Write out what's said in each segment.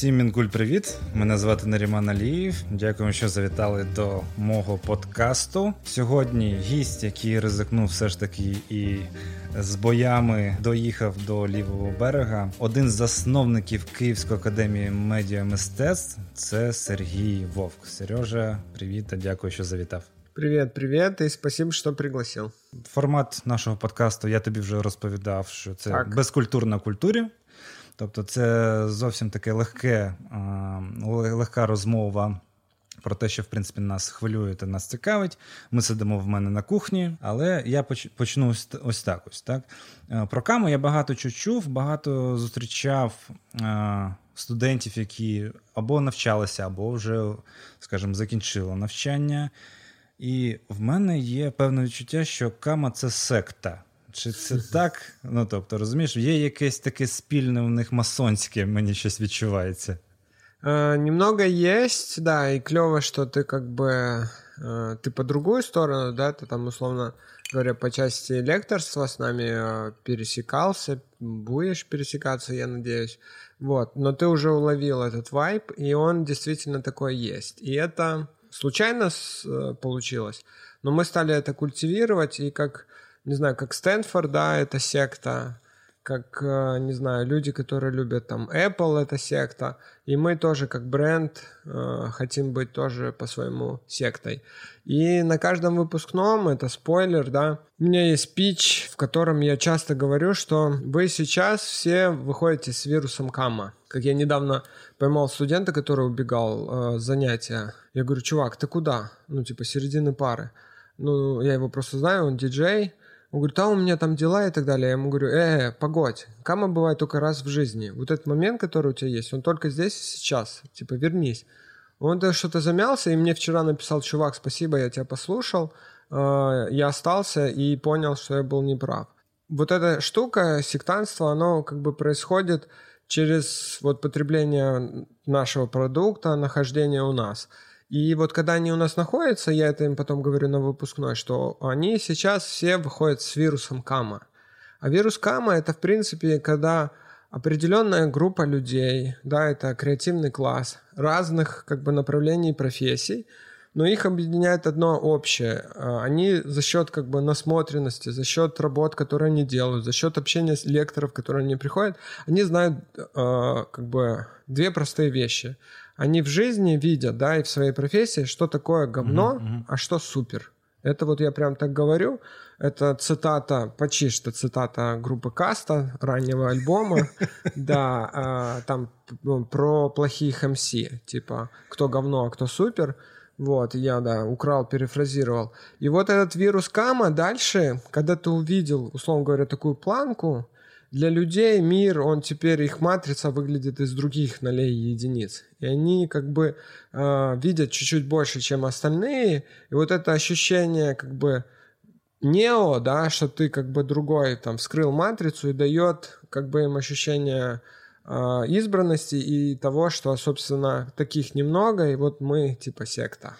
Всім мінкуль, привіт! Мене звати Наріман Аліїв. Дякую, що завітали до мого подкасту. Сьогодні гість, який ризикнув все ж таки і з боями доїхав до лівого берега. Один з засновників Київської академії медіа мистецтв це Сергій Вовк. Сережа, привіт та дякую, що завітав. Привіт, привіт, і спасибо, що пригласив. Формат нашого подкасту я тобі вже розповідав, що це так. безкультурна культурі. Тобто, це зовсім таке легке, легка розмова. Про те, що в принципі нас хвилює та нас цікавить. Ми сидимо в мене на кухні, але я почну ось так. Ось так. Про каму я багато чув, багато зустрічав студентів, які або навчалися, або вже, скажімо, закінчили навчання. І в мене є певне відчуття, що кама це секта. Чи це так? Ну тобто, розумієш, є якесь таке спільне у них масонське, мені щось відчувається. Э, немного есть, да, и клево, что ты как бы э, ты по другую сторону, да, ты там условно говоря по части лекторства с нами э, пересекался, будешь пересекаться, я надеюсь, вот, но ты уже уловил этот вайб, и он действительно такой есть, и это случайно получилось, но мы стали это культивировать, и как не знаю, как Стэнфорд, да, это секта, как, э, не знаю, люди, которые любят там Apple, это секта, и мы тоже как бренд э, хотим быть тоже по-своему сектой. И на каждом выпускном, это спойлер, да, у меня есть спич, в котором я часто говорю, что вы сейчас все выходите с вирусом Кама. Как я недавно поймал студента, который убегал э, с занятия. Я говорю, чувак, ты куда? Ну, типа, середины пары. Ну, я его просто знаю, он диджей, он говорит, а у меня там дела и так далее. Я ему говорю, э, погодь, кама бывает только раз в жизни. Вот этот момент, который у тебя есть, он только здесь и сейчас. Типа, вернись. Он то что-то замялся, и мне вчера написал, чувак, спасибо, я тебя послушал. Э, я остался и понял, что я был неправ. Вот эта штука, сектантство, оно как бы происходит через вот потребление нашего продукта, нахождение у нас – и вот когда они у нас находятся, я это им потом говорю на выпускной, что они сейчас все выходят с вирусом Кама. А вирус Кама это, в принципе, когда определенная группа людей, да, это креативный класс разных как бы направлений профессий, но их объединяет одно общее. А, они за счет как бы насмотренности, за счет работ, которые они делают, за счет общения с лекторов, которые они приходят, они знают а, как бы две простые вещи – они в жизни видят, да, и в своей профессии, что такое говно, mm-hmm. а что супер. Это вот я прям так говорю. Это цитата, почти что цитата группы Каста, раннего альбома. Да, а, там ну, про плохих МС, типа, кто говно, а кто супер. Вот, я, да, украл, перефразировал. И вот этот вирус Кама дальше, когда ты увидел, условно говоря, такую планку, для людей мир, он теперь, их матрица выглядит из других нулей и единиц. И они как бы э, видят чуть-чуть больше, чем остальные. И вот это ощущение как бы нео, да, что ты как бы другой там вскрыл матрицу и дает как бы им ощущение э, избранности и того, что, собственно, таких немного, и вот мы типа секта.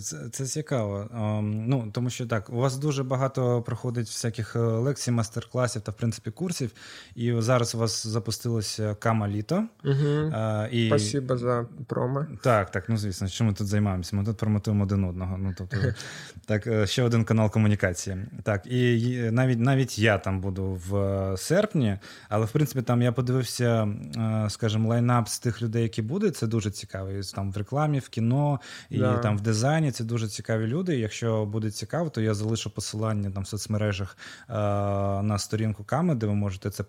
Це, це цікаво. Um, ну, Тому що так, у вас дуже багато проходить всяких е, лекцій, мастер-класів та в принципі курсів. І зараз у вас запустилося Кама літо. Угу. І... Спасибо за промо. Так, так, ну звісно, що ми тут займаємося? Ми тут промотуємо один одного. Ну, тобто, так, е, ще один канал комунікації. Так, і навіть навіть я там буду в серпні, але в принципі там я подивився, скажімо, лайнап з тих людей, які будуть. Це дуже цікаво. І, там в рекламі, в кіно і да. там в дизайні. Це дуже цікаві люди. Якщо буде цікаво, то я залишу посилання там в соцмережах е, на сторінку Ками, де ви можете це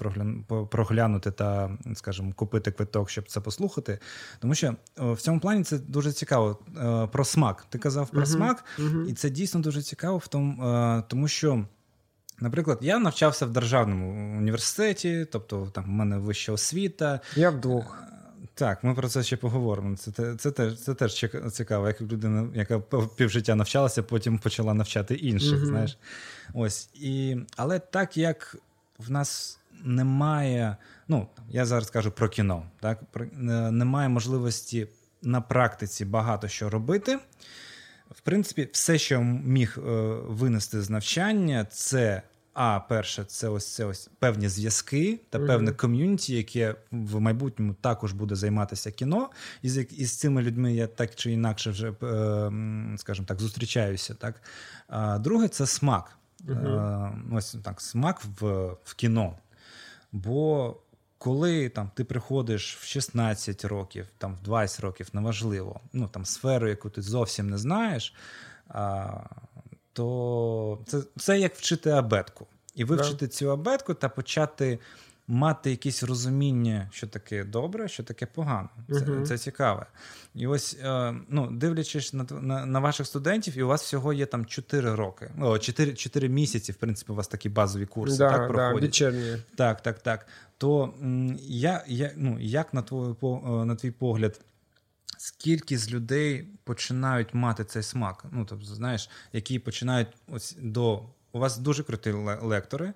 проглянути та, скажімо, купити квиток, щоб це послухати. Тому що в цьому плані це дуже цікаво. Е, про смак. Ти казав про uh-huh, смак, uh-huh. і це дійсно дуже цікаво, в тому, е, тому що. Наприклад, я навчався в державному університеті, тобто там в мене вища освіта. Я в двох. Так, ми про це ще поговоримо. Це це, це, теж це теж цікаво, як людина, яка півжиття навчалася, потім почала навчати інших. Mm-hmm. знаєш. Ось. І, Але так як в нас немає, ну, я зараз кажу про кіно, так, про, немає можливості на практиці багато що робити. В принципі, все, що міг е, винести з навчання, це а перше, це ось це ось певні зв'язки та певне ком'юніті, яке в майбутньому також буде займатися кіно, і з і з цими людьми я так чи інакше вже е, скажімо так зустрічаюся. Так а друге, це смак. Uh-huh. Ось так, смак в, в кіно. Бо коли там ти приходиш в 16 років, там в 20 років, неважливо, ну там сферу, яку ти зовсім не знаєш, то це це як вчити абетку. І вивчити yeah. цю абетку та почати мати якесь розуміння, що таке добре, що таке погано. Це uh-huh. це цікаве. І ось, е, ну, дивлячись на, на на, ваших студентів, і у вас всього є там 4 роки. О, 4 4 місяці, в принципі, у вас такі базові курси да, так, проходять. Да, Так, так, так. То я, я, ну, як на твій, е, на твій погляд, скільки з людей починають мати цей смак? Ну, тобто, знаєш, які починають ось до. У вас дуже круті лектори,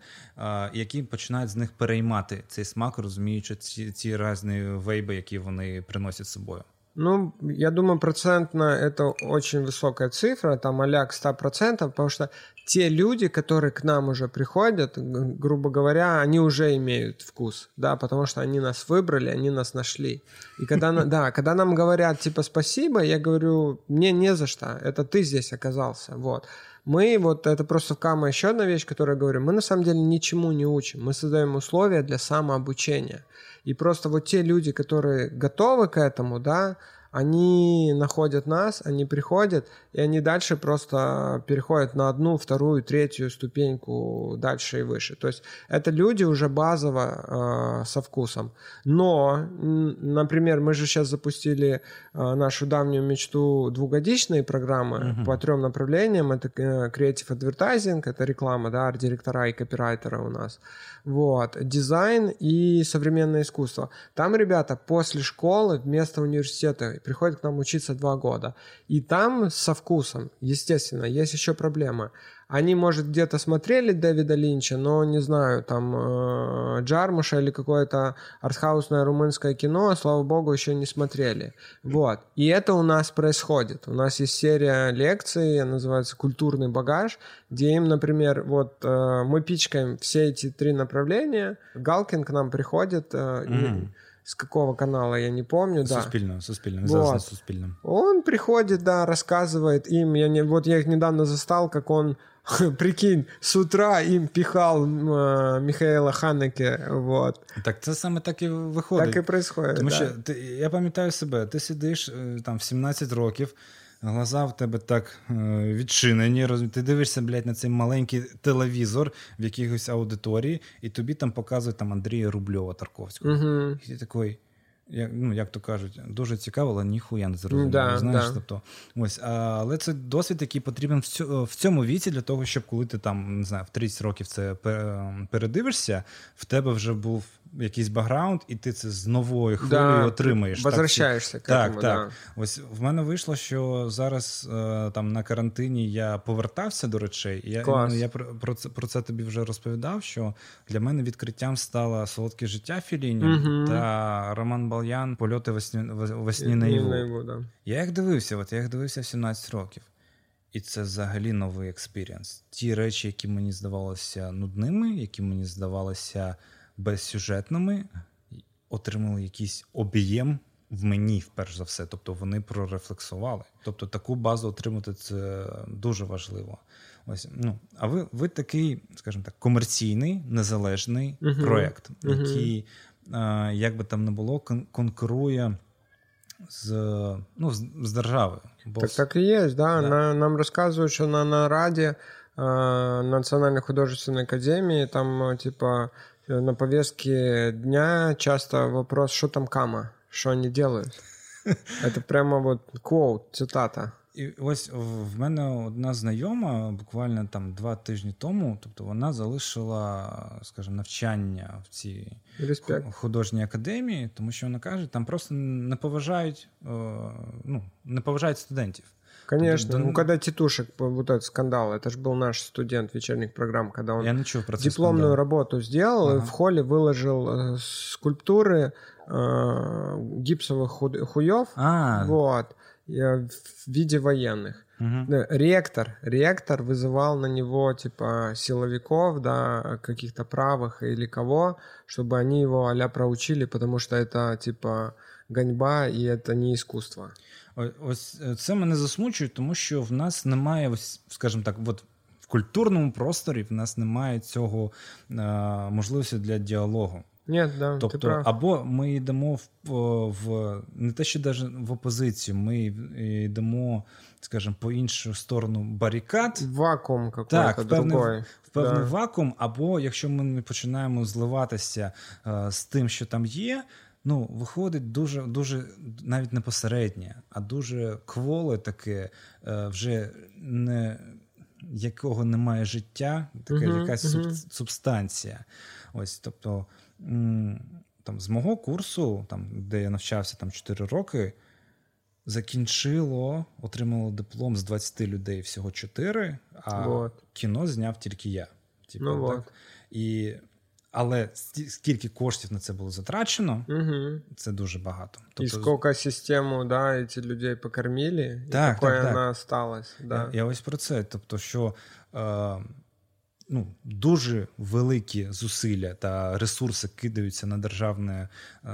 які починають з них переймати цей смак, розуміючи ці ці різні вейби, які вони приносять з собою. Ну, я думаю, процентно это очень высокая цифра, там а к 100%, потому что те люди, которые к нам уже приходят, грубо говоря, они уже имеют вкус, да, потому что они нас выбрали, они нас нашли. И когда, да, когда нам говорят, типа, спасибо, я говорю, мне не за что, это ты здесь оказался, вот. Мы, вот это просто в Кама еще одна вещь, которую я говорю, мы на самом деле ничему не учим, мы создаем условия для самообучения. И просто вот те люди, которые готовы к этому, да, они находят нас, они приходят, и они дальше просто переходят на одну, вторую, третью ступеньку дальше и выше. То есть это люди уже базово э, со вкусом. Но, например, мы же сейчас запустили э, нашу давнюю мечту двухгодичные программы uh-huh. по трем направлениям. Это э, Creative Advertising, это реклама, да, арт-директора и копирайтеры у нас. Вот. Дизайн и современное искусство. Там ребята после школы вместо университета приходят к нам учиться два года. И там со вкусом, естественно, есть еще проблема. Они, может, где-то смотрели Дэвида Линча, но, не знаю, там, э, Джармуша или какое-то артхаусное румынское кино, слава богу, еще не смотрели. Вот. И это у нас происходит. У нас есть серия лекций, называется «Культурный багаж», где им, например, вот э, мы пичкаем все эти три направления, Галкин к нам приходит, э, mm-hmm с какого канала, я не помню, да. Суспільного, Суспільного, вот. Суспільным. Он приходит, да, рассказывает им, я не, вот я их недавно застал, как он Прикинь, з утра їм піхав э, Михайла Ханеке. Вот. Так це саме так і виходить. Так і происходит, Тому да. що ти, я пам'ятаю себе, ти сидиш е, там в 17 років, глаза в тебе так е, відчинені. Ти дивишся, блядь, на цей маленький телевізор в якихось аудиторії, і тобі там показують там Андрія Рубльова Тарковського. Угу. І ти такий як ну, як то кажуть, дуже цікаво, але ніхуя не зрозуміло. Да, знаєш, да. тобто, ось, Але це досвід, який потрібен в цьому віці для того, щоб коли ти там не знаю, в 30 років це передивишся, в тебе вже був якийсь бекграунд, і ти це з новою хвилею да, отримаєш. Возвращаєшся. Так, так. так. Ось в мене вийшло, що зараз е, там на карантині я повертався до речей. І я Клас. я про, це про це тобі вже розповідав. Що для мене відкриттям стало солодке життя Філіні угу. та Роман Бал'ян Польоти весні наяву. Да. Я їх дивився, от я їх дивився в 17 років. І це взагалі новий experience. Ті речі, які мені здавалися нудними, які мені здавалися безсюжетними, отримали якийсь об'єм в мені, вперше за все. Тобто вони прорефлексували. Тобто таку базу отримати це дуже важливо. Ось ну а ви ви такий, скажімо так, комерційний незалежний uh-huh. проект, який, uh-huh. як би там не було, кон- конкурує з ну, з, з державою. Бо... Так так і є. Да? да. На, нам розказують, що на нараді е, Національної художественної академії там, типа, на повестке дня часто вопрос, что там Кама, что они делают. Это прямо вот квоут, цитата. І ось в мене одна знайома буквально там два тижні тому, тобто вона залишила, скажімо, навчання в цій Респект. художній академії, тому що вона каже, там просто не поважають, ну, не поважають студентів. Конечно. Да, ну, когда Титушек, вот этот скандал, это же был наш студент вечерних программ, когда он я дипломную скандал. работу сделал ага. и в холле выложил э, скульптуры э, гипсовых хуев а. вот, в виде военных. Угу. Ректор. Ректор вызывал на него, типа, силовиков, да, каких-то правых или кого, чтобы они его а проучили, потому что это, типа, ганьба і це не искусство. Ось це мене засмучує, тому що в нас немає, ось, скажімо так, от в культурному просторі в нас немає цього е, можливості для діалогу. Ні, да, тобто, ти прав. або ми йдемо в, в не те, що навіть в опозицію, ми йдемо, скажімо, по іншу сторону барикад. Вакуум так, в певний, другой. в певний да. вакуум, або якщо ми не починаємо зливатися е, з тим, що там є. Ну, виходить дуже дуже навіть не посереднє, а дуже кволе таке, е, вже не якого немає життя, така uh-huh, якась uh-huh. субстанція. Ось, тобто, там, з мого курсу, там, де я навчався там 4 роки, закінчило, отримало диплом з 20 людей всього 4, а вот. кіно зняв тільки я. Типу, ну, так? Вот. І але скільки коштів на це було затрачено, угу. це дуже багато. Тобто... І скільки систему да, ці людей покормили, так, і так, так. вона сталася. Да. Я, я ось про це. Тобто, що е, ну, дуже великі зусилля та ресурси кидаються на державне, е,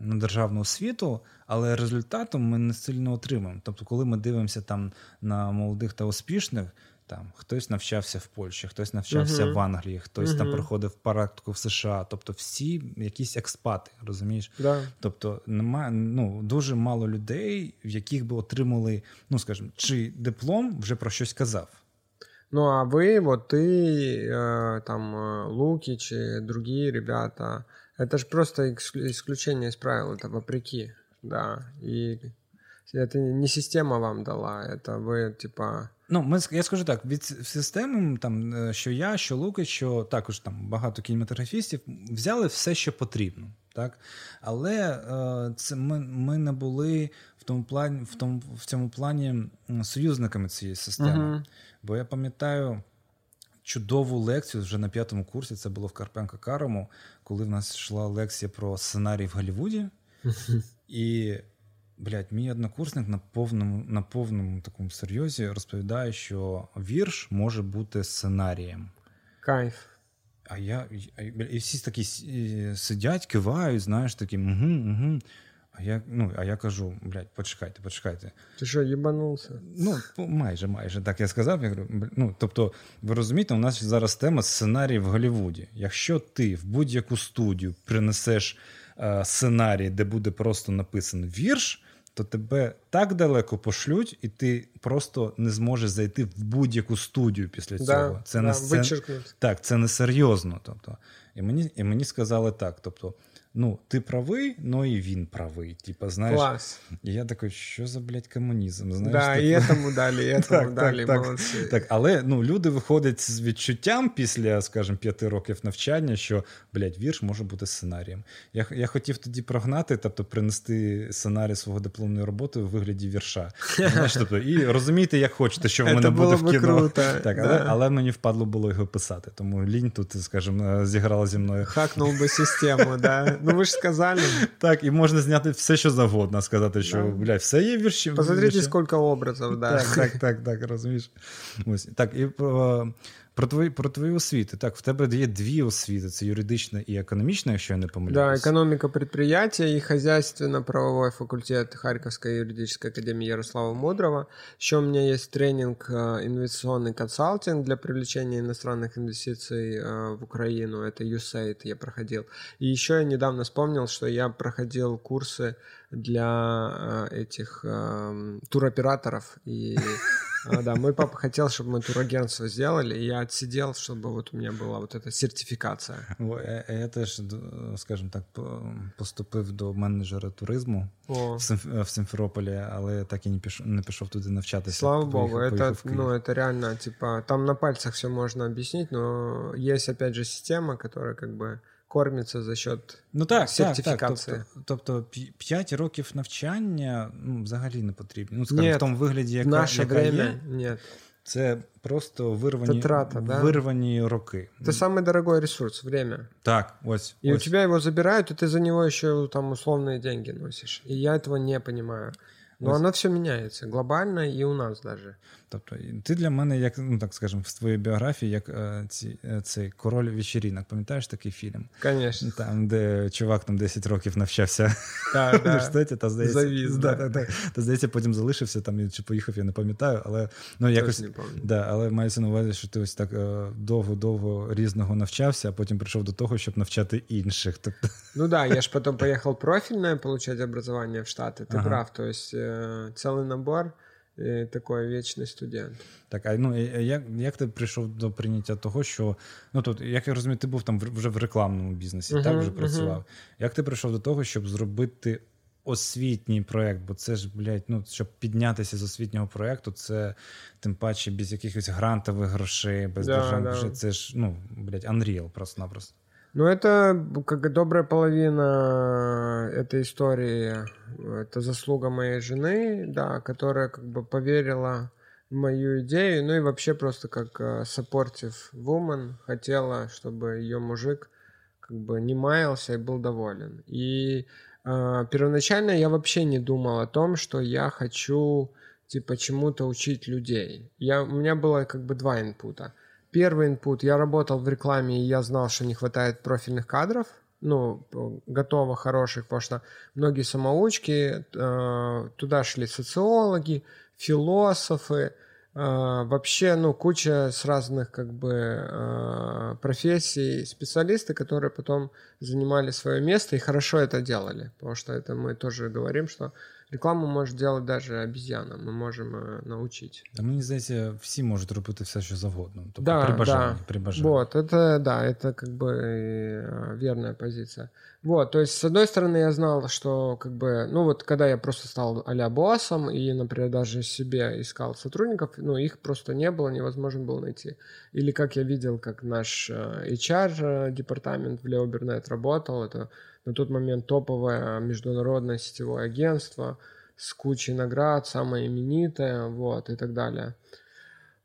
на державну освіту, але результатом ми не сильно отримаємо. Тобто, коли ми дивимося там на молодих та успішних. Там хтось навчався в Польщі, хтось навчався uh-huh. в Англії, хтось uh-huh. там проходив практику в США. Тобто, всі якісь експати, розумієш? Да. Тобто, немає ну дуже мало людей, в яких би отримали, ну скажімо, чи диплом вже про щось казав. Ну а ви, вот ты, э, там э, Лукич и другие ребята, это же просто исключение из правил, это вопреки, да. И это не система вам дала, это ви, типа. Ну, ми я скажу так: від системи, там е, що я, що Луки, що також там багато кінематографістів взяли все, що потрібно, так. Але е, це ми ми не були в тому плані, в тому в цьому плані союзниками цієї системи. Uh-huh. Бо я пам'ятаю. Чудову лекцію вже на п'ятому курсі, це було в Карпенко Карому, коли в нас йшла лекція про сценарій в Голлівуді. І Блять, мій однокурсник на повному на повному такому серйозі розповідає, що вірш може бути сценарієм. Кайф. А я і всі такі сидять, кивають, знаєш, такі угу, угу. А я ну, а я кажу, блядь, почекайте, почекайте. Ти що, їбанувся? Ну, майже, майже так я сказав. Я говорю, ну, Тобто, ви розумієте, у нас зараз тема сценарій в Голлівуді. Якщо ти в будь-яку студію принесеш е, сценарій, де буде просто написаний вірш то тебе так далеко пошлють, і ти просто не зможеш зайти в будь-яку студію після цього. Да, це да, не це, так, це не серйозно. Тобто, і мені і мені сказали так. Тобто, ну, ти правий, ну і він правий. Типа, знаєш, Клас. І я такий, що за блядь, комунізм? Знаєш, да, типу... і этому далі, і этому далі. Так, молодці. так, але ну, люди виходять з відчуттям після, скажімо, п'яти років навчання, що блядь, вірш може бути сценарієм. Я я хотів тоді прогнати, тобто принести сценарій свого дипломної роботи у вигляді вірша. Знаєш, тобто, І розумієте, як хочете, що в мене буде в кіно. Круто. Так, да. але, але мені впадло було його писати. Тому лінь тут, скажімо, зіграла зі мною. Хакнув би систему, да. Ну ви ж сказали. Так, і можна зняти все, що завгодно, сказати, що бля, все є вірші. Посмотрите, скільки образів, да. Так, так, так, так, розумієш. Ось. Так, і про, про твої про твої освіти. Так, в тебе є дві освіти: це юридична і економічна, якщо я не помиляюсь. Да, економіка предприятия і хозяйственно-правовой факультет Харьковской юридической академии Ярослава Мудрого. Еще у меня есть тренинг инвестиционный консалтинг для привлечения иностранных инвестиций в Украину. Это USAID я проходил. И еще я недавно вспомнил, что я проходил курсы для этих туроператоров и А, да, мой папа хотел, чтобы мы турагентство сделали, и я отсидел, чтобы вот у меня была вот эта сертификация. Я теж, скажімо так, поступив до менеджера туризму О. в Симферополі, але так і не пішов, не пішов туди навчатися. Слава богу, это, ну, это реально, типа, там на пальцах все можно объяснить, но есть, опять же, система, которая как бы кормиться за счет ну, так, сертифікації. Так, так. Тобто 5 років навчання ну, взагалі не потрібно. Ну, скажімо, в тому вигляді, яка, наше яка время, є, нет. це просто вирвані, трата, да? вирвані роки. Это самый дорогой ресурс, время. Так, ось. И ось. у тебя его забирают, и ты за него еще там условные деньги носишь. И я этого не понимаю. Но Ось. оно все меняется глобально и у нас даже. Тобто, ти для мене, як ну так скажемо, в твоїй біографії, як е, ці, е, цей король вечірінок. Пам'ятаєш такий фільм? Конечно. Там, де чувак там 10 років навчався в університеті, та здається, Завіз, да, да. Та, та, здається, потім залишився там чи поїхав, я не пам'ятаю, але ну якось не да, але мається на увазі, що ти ось так е, довго-довго різного навчався, а потім прийшов до того, щоб навчати інших. Тобто... Ну да, я ж потім поїхав профільне получать образование в Штати. Ти ага. прав, то есть э, набор. Такий вічний студент. Так, а ну як як ти прийшов до прийняття того, що ну тут, як я розумію, ти був там вже в рекламному бізнесі, uh-huh, так вже працював. Uh-huh. Як ти прийшов до того, щоб зробити освітній проєкт? Бо це ж, блядь, ну щоб піднятися з освітнього проєкту, це тим паче без якихось грантових грошей, без да, державних да. це ж ну, блядь, Unreal просто-напросто. Ну, это как добрая половина этой истории, это заслуга моей жены, да, которая как бы поверила в мою идею, ну и вообще просто как э, supportive woman хотела, чтобы ее мужик как бы не маялся и был доволен. И э, первоначально я вообще не думал о том, что я хочу типа чему-то учить людей. Я, у меня было как бы два инпута – Первый input. Я работал в рекламе, и я знал, что не хватает профильных кадров, ну, готово хороших, потому что многие самоучки, э, туда шли социологи, философы, э, вообще, ну, куча с разных, как бы, э, профессий, специалисты, которые потом занимали свое место и хорошо это делали, потому что это мы тоже говорим, что Рекламу може делать даже обезьяна, ми можемо научить. Та мені здається, всі можуть робити все, що завгодно. Тобто да, при бажанні, да. при бажанні. Вот, это, да, это как бы верная позиция. Вот, то есть, с одной стороны, я знал, что, как бы, ну вот, когда я просто стал а-ля боссом и, например, даже себе искал сотрудников, ну, их просто не было, невозможно было найти. Или как я видел, как наш HR-департамент в Леобернет работал, это на тот момент топовое международное сетевое агентство с кучей наград, самое именитое, вот, и так далее.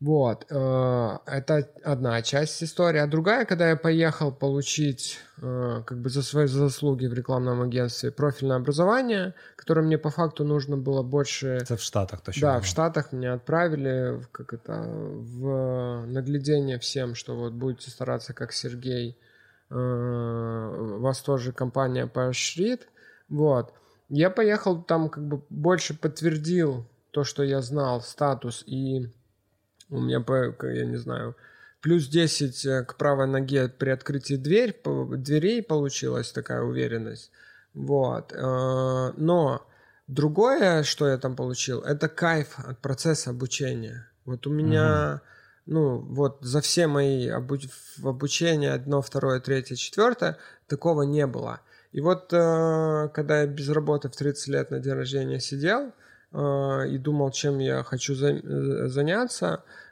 Вот, э, это одна часть истории. А другая, когда я поехал получить э, как бы за свои заслуги в рекламном агентстве профильное образование, которое мне по факту нужно было больше... Это в Штатах точно Да, было. в Штатах меня отправили как это, в наглядение всем, что вот будете стараться как Сергей, Э, вас тоже компания поощрит. Вот. Я поехал там как бы больше подтвердил то, что я знал, статус, и у меня, я не знаю, плюс 10 э, к правой ноге при открытии дверь, дверей получилась такая уверенность. Вот. Э, но другое, что я там получил, это кайф от процесса обучения. Вот у меня... Угу ну, вот за все мои обуч... обучения, одно, второе, третье, четвертое, такого не было. И вот э, когда я без работы в 30 лет на день рождения сидел э, и думал, чем я хочу за... Э, заняться, э,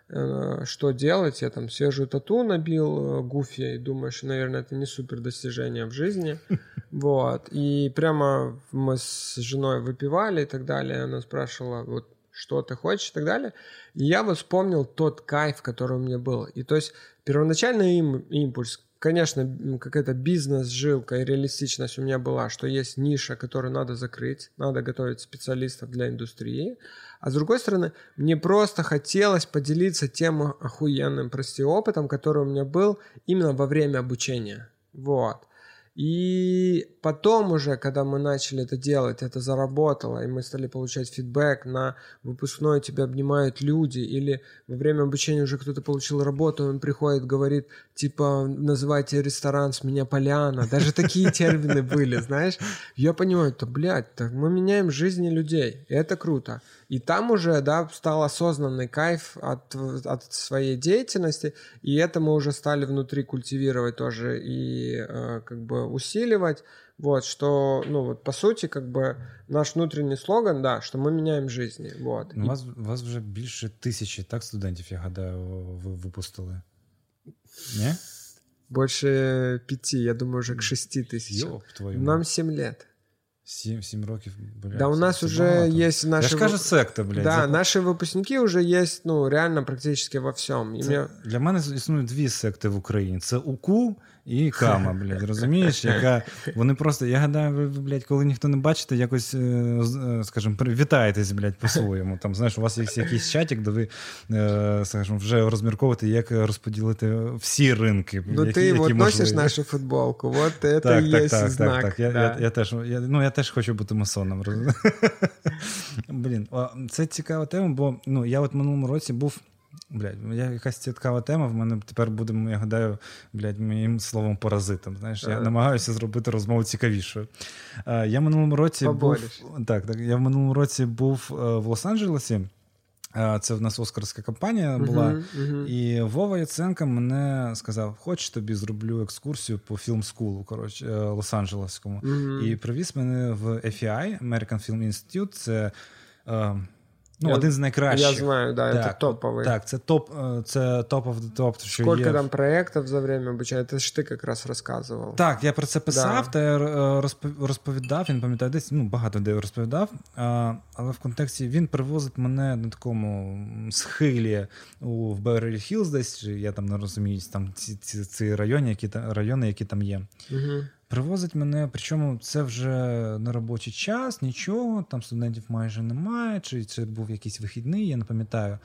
что делать, я там свежую тату набил э, Гуфи и думаю, что, наверное, это не супер достижение в жизни. Вот. И прямо мы с женой выпивали и так далее. Она спрашивала, вот что ты хочешь и так далее. И я вот вспомнил тот кайф, который у меня был. И то есть первоначальный им, импульс, конечно, какая-то бизнес-жилка и реалистичность у меня была, что есть ниша, которую надо закрыть, надо готовить специалистов для индустрии. А с другой стороны, мне просто хотелось поделиться тем охуенным, прости, опытом, который у меня был именно во время обучения. Вот. И потом уже, когда мы начали это делать, это заработало, и мы стали получать фидбэк на выпускной, тебя обнимают люди, или во время обучения уже кто-то получил работу, он приходит, говорит, типа, называйте ресторан с меня Поляна. Даже такие термины были, знаешь. Я понимаю, то, блядь, так мы меняем жизни людей, и это круто. И там уже, да, стал осознанный кайф от, от своей деятельности, и это мы уже стали внутри культивировать тоже и э, как бы усиливать. Вот, что, ну, вот, по сути, как бы наш внутренний слоган, да, что мы меняем жизни. Вот. У вас, у вас вже більше тисячі, так, студентів, я гадаю, ви випустили? Не? Больше пяти, я думаю, уже к шести тысячам. Нам семь лет. 7, 7 років, блядь. Да, у нас це уже багато. есть наши... Я ж кажу, секта, блядь. Да, За- наши выпускники уже есть, ну, реально практически во всем. И Це, мне- для мене існують дві секти в Україні: це УКУ і Кама, блядь, розумієш? Яка вони просто, я гадаю, ви, блядь, коли ніхто не бачите, якось, е, е, скажімо, привітаєтесь, блядь, по-своєму. Там, знаєш, у вас є якийсь чатик, де ви, е, скажімо, вже розмірковуєте, як розподілити всі ринки. Ну, які, ты які вот носишь нашу футболку, вот это Так, и так, знак. так, так. Я, я, я, теж, я, ну, я теж хочу бути масоном. Блін, це цікава тема, бо ну, я от минулому році був. Блядь, якась цікава тема. В мене тепер буде, я гадаю, блядь, моїм словом паразитом. Знаєш, я намагаюся зробити розмову цікавішою. А, я минулому році був. Так, так, я в минулому році був е, в Лос-Анджелесі. Це в нас Оскарська кампанія була. Мгм, мгм. І Вова Яценко мене сказав: Хоч тобі зроблю екскурсію по фільм-скулу, коротше, е, Лос-Анджелеському. Мгм. І привіз мене в FEI, American Film Institute. Це е, ну, Я- один з найкращих. Я знаю, да, это топовый. Так, це топ, е, це top of the top, що Сколько є. там проектов за время обучения? Это ж ты как раз рассказывал. Так, я про це писав, Да. та я е, розпов- розповідав, він пам'ятає десь, ну, багато де розповідав. А, але в контексті він привозить мене на такому схилі у, в Беверлі Хілз десь, чи я там не розумію, там ці, ці, ці райони, які, та- райони, які там є. Мгм. Привозить мене, причому це вже на робочий час, нічого, там студентів майже немає, чи це був якийсь вихідний, я не пам'ятаю.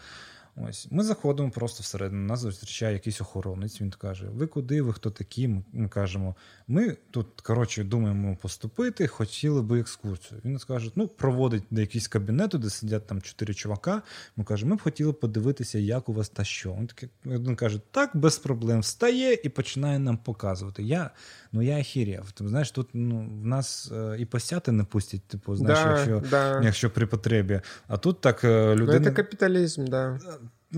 Ось ми заходимо просто всередину. Нас зустрічає якийсь охоронець. Він каже: Ви куди? Ви хто такі? Ми, ми кажемо, ми тут коротше думаємо поступити, хотіли би екскурсію. Він скаже: ну, проводить до якийсь кабінету, де сидять там чотири чувака. Ми кажемо, ми б хотіли подивитися, як у вас та що. Він такий він каже: так, без проблем, встає і починає нам показувати. Я ну я охірів. Ти знаєш, тут ну в нас е, і посяти не пустять, типу, знаєш, Да, якщо, да. якщо при потребі. А тут так е, Ну, людина. это капитализм, да.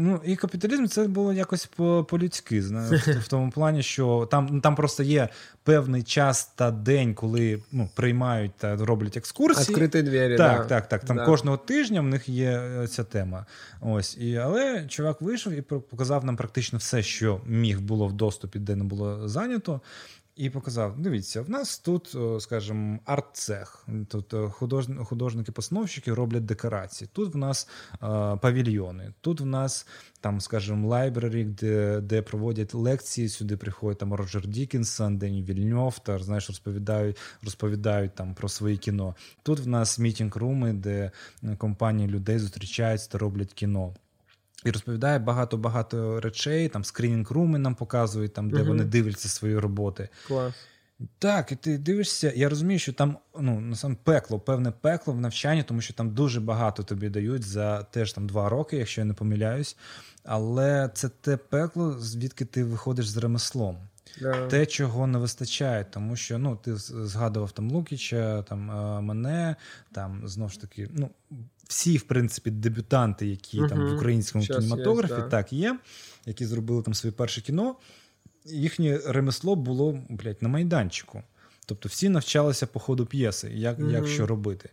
Ну, і капіталізм це було якось по- по-людськи, в, тому плані, що там, ну, там просто є певний час та день, коли ну, приймають та роблять екскурсії. Открытые двери, Так, да. так, так. Там Да. кожного тижня в них є е, ця тема. Ось. І, але чувак вийшов і показав нам практично все, що міг було в доступі, де не було зайнято. І показав: дивіться, в нас тут, о, скажімо, арт-цех. Тут е, художники-постановщики роблять декорації. Тут в нас е, павільйони, тут в нас там, скажімо, library, де, де проводять лекції. Сюди приходять там Роджер Дікінсон, Дені Вільньов, та знаєш, розповідають, розповідають там про свої кіно. Тут в нас meeting room и, де е, компанії людей зустрічаються та роблять кіно. І розповідає багато-багато речей, там screening room и нам показують, там, де Мгм. вони дивляться свої роботи. Класс. Так, і ти дивишся, я розумію, що там ну, на сам пекло, певне пекло в навчанні, тому що там дуже багато тобі дають за теж там два роки, якщо я не помиляюсь. Але це те пекло, звідки ти виходиш з ремеслом. Да. Те, чого не вистачає, тому що ну, ти згадував там Лукіча, там е, мене, там знову ж таки, ну, всі, в принципі, дебютанти, які там в українському Щас кінематографі, є, да. так є, які зробили там своє перше кіно. Їхнє ремесло було блядь, на майданчику. Тобто всі навчалися по ходу п'єси, як, Мгм. як що робити.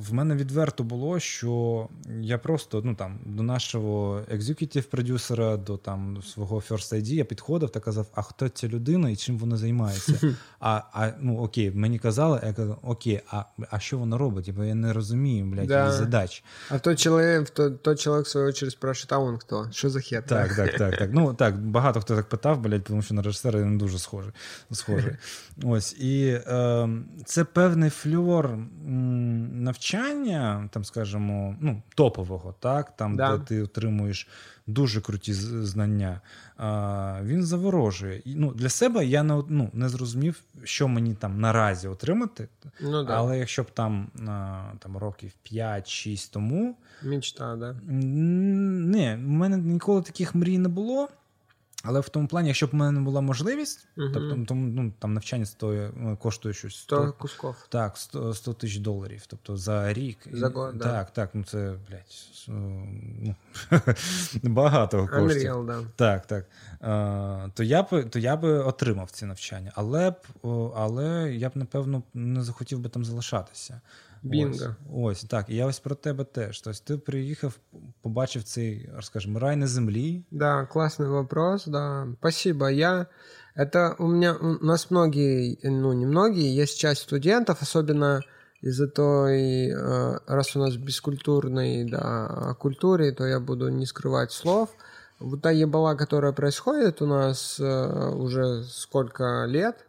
В мене відверто було, що я просто ну, там, до нашого екзекутів продюсера, до там, свого First ID я підходив та казав, а хто ця людина і чим вона займається? А, а ну окей, мені казали, я казав, окей, а, а що вона робить? Бо я не розумію, блядь, Да. її задач. А тот человек, тот, тот человек, в свою очередь, спрашивает, а он кто? Что за хер? Так, так, так, так. Ну так, багато хто так питав, блядь, тому що на режисера я не дуже схожий. схожий. Ось. І е, це певний фльор м, навчання, там, скажімо, ну, топового, так, там, Да. де ти отримуєш дуже круті знання. А, він заворожує. І, ну, для себе я не, ну, не зрозумів, що мені там наразі отримати. Ну да, Але якщо б там, а, там років 5-6 тому. мечта, да. Ні, в мене ніколи таких мрій не було. Але в тому плані, якщо б в мене була можливість, Мгм. тобто тому, ну, там навчання стоїть, е, коштує щось 100, 100 кусков. так, 100, 100 тисяч доларів. Тобто за рік. За І- год, да. Так, так, ну це, блядь, с- ну, багато коштів. Unreal, да. Так, так. Е, то, я б, то я би отримав ці навчання, але б, але я б, напевно, не захотів би там залишатися. Бінго. Ось, ось так. І я ось про тебе теж. Тобто ти приїхав, побачив цей, скажімо, рай на землі. Да, классный вопрос, да. Спасибо. Я Это у меня, у нас многие, ну не многие, есть часть студентов, особенно из-за той, э, раз у нас бескультурной да, культуре, то я буду не скрывать слов. Вот та ебала, которая происходит у нас э, уже сколько лет,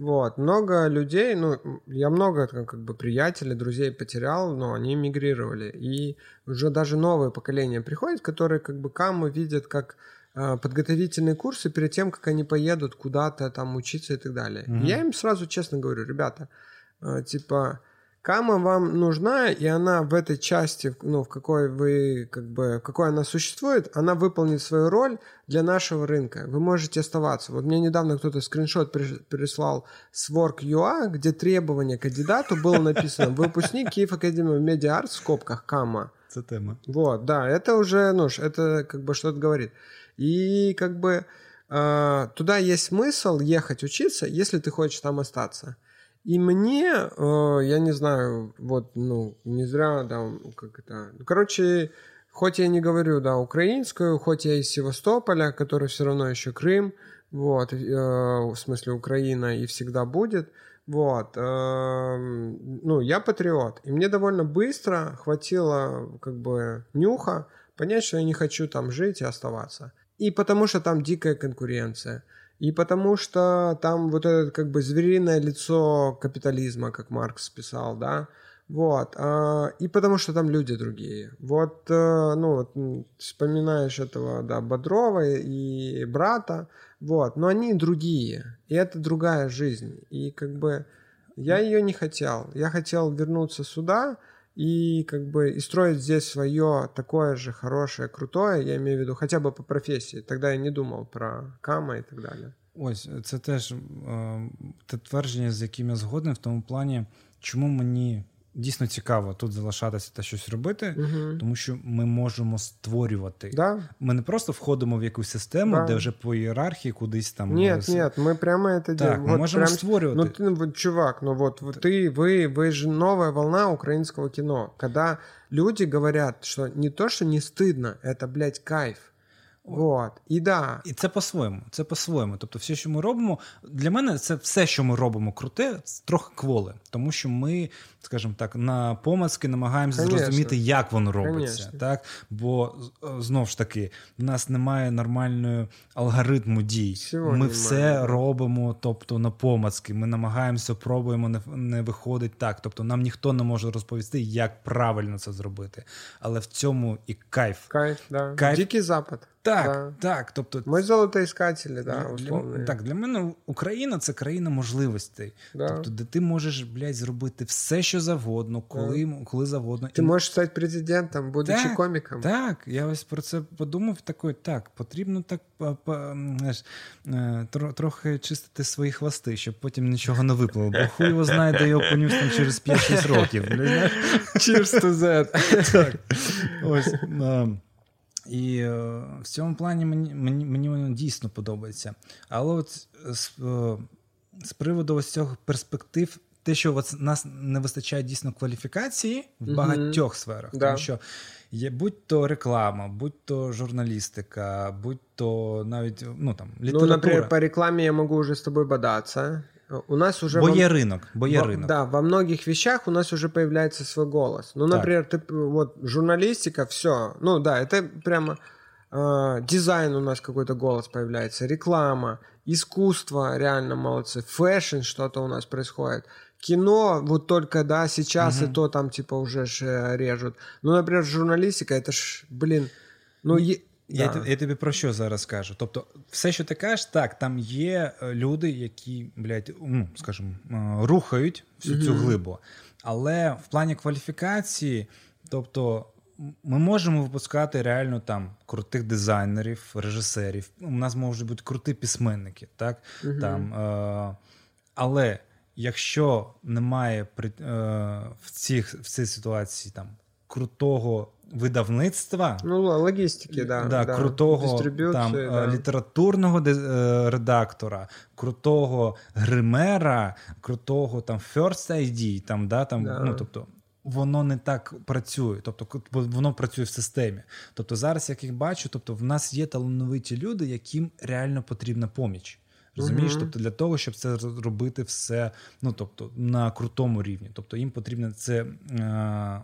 вот, много людей, ну, я много как бы приятелей, друзей потерял, но они мигрировали. И уже даже новое поколение приходит, которые как бы каму видят как э, подготовительные курсы перед тем, как они поедут куда-то там учиться и так далее. Mm-hmm. Я им сразу честно говорю, ребята, э, типа, Кама вам нужна, и она в этой части, ну, в какой вы, как бы, в какой она существует, она выполнит свою роль для нашего рынка. Вы можете оставаться. Вот мне недавно кто-то скриншот прислал с Work.ua, где требование кандидату было написано «Выпускник Киев Академии Медиа Арт в скобках Кама». Это тема. Вот, да, это уже, ну, это как бы что-то говорит. И как бы э, туда есть смысл ехать учиться, если ты хочешь там остаться. И мне, э, я не знаю, вот, ну, не зря, да, как это... Короче, хоть я не говорю, да, украинскую, хоть я из Севастополя, который все равно еще Крым, вот, э, в смысле Украина и всегда будет, вот, э, ну, я патриот, и мне довольно быстро хватило, как бы, нюха понять, что я не хочу там жить и оставаться. И потому что там дикая конкуренция – и потому что там вот это как бы звериное лицо капитализма, как Маркс писал, да, вот, а, и потому что там люди другие. Вот, э, ну, вот, вспоминаешь этого, да, Бодрова и брата, вот, но они другие, и это другая жизнь, и как бы я ее не хотел, я хотел вернуться сюда, и как бы и строить здесь свое такое же хорошее, крутое, я имею в виду хотя бы по профессии. Тогда я не думал про Кама і так далі. Ось це теж е, те твердження, з яким я згоден в тому плані, чому мені дійсно цікаво тут залишатися та щось робити, угу. тому що ми можемо створювати. Да. Ми не просто входимо в якусь систему, да. де вже по ієрархії кудись там. Ні, ні, ми прямо це так, делаем. Ми вот можемо прям... створювати. Ну, ты, чувак, ну вот ты, вы, вы же новая волна украинского кино. Когда люди говорят, что не то, что не стыдно, это, блядь, кайф. От. І да. І це по-своєму. Це по-своєму. Тобто, все, що ми робимо, для мене це все, що ми робимо, круте, трохи кволе. Тому що ми, скажімо так, на помацки намагаємося Конечно. зрозуміти, як воно робиться. Конечно. Так? Бо знову ж таки, в нас немає нормальної алгоритму дій. Всього ми немає. все робимо, тобто на помацки. Ми намагаємося, пробуємо, не, не виходить так. Тобто, нам ніхто не може розповісти, як правильно це зробити. Але в цьому і кайф. Кайф, да. Кайф. Дикий запад. Так, да. так. Тобто, Ми золотоіскателі, да, условно. Для, так, для мене Україна це країна можливостей. Да. Тобто, де ти можеш, блядь, зробити все, що завгодно, коли да. коли завгодно. Ти І... можеш стати президентом, будучи так, коміком. Так, я ось про це подумав. Такий, так, потрібно так знаєш, е, трохи чистити свої хвости, щоб потім нічого не виплило. Бо хуй його знає, де його понюс там через 5-6 років. Cheers to that. Так. Ось. І е, в цьому плані мені мені, мені воно дійсно подобається. Але от з, е, з приводу ось цього перспектив, те, що от нас не вистачає дійсно кваліфікації в багатьох сферах, да. тому що є будь то реклама, будь то журналістика, будь то навіть ну там література. Ну, наприклад, по рекламі я можу вже з тобою бодатися. У нас уже... Бо во... рынок, бо во... рынок. Да, во многих вещах у нас уже появляется свой голос. Ну, например, ты, вот журналистика, все. Ну, да, это прямо э, дизайн у нас какой-то голос появляется, реклама, искусство, реально молодцы, фэшн что-то у нас происходит. Кино, вот только, да, сейчас угу. и то там, типа, уже ж э, режут. Ну, например, журналистика, это ж, блин, ну, е... Я да. я тобі про що зараз кажу? Тобто, все, що ти кажеш, так, там є е, люди, які, блядь, ну, скажімо, е, рухають всю mm-hmm. цю глибу. Але в плані кваліфікації, тобто, ми можемо випускати реально там крутих дизайнерів, режисерів. У нас можуть бути круті письменники, так? Mm-hmm. Там, е- Але якщо немає при, е- в, цих, в цій ситуації там крутого видавництва, ну логістики, да, да, да. крутого там да. літературного е, редактора, крутого гримера, крутого там First ID, там, да, там, да. ну тобто. Воно не так працює, тобто воно працює в системі. Тобто, зараз, як їх бачу, тобто в нас є талановиті люди, яким реально потрібна поміч. Розумієш? Мгм. Тобто для того, щоб це робити все, ну тобто на крутому рівні. Тобто їм потрібна це, е,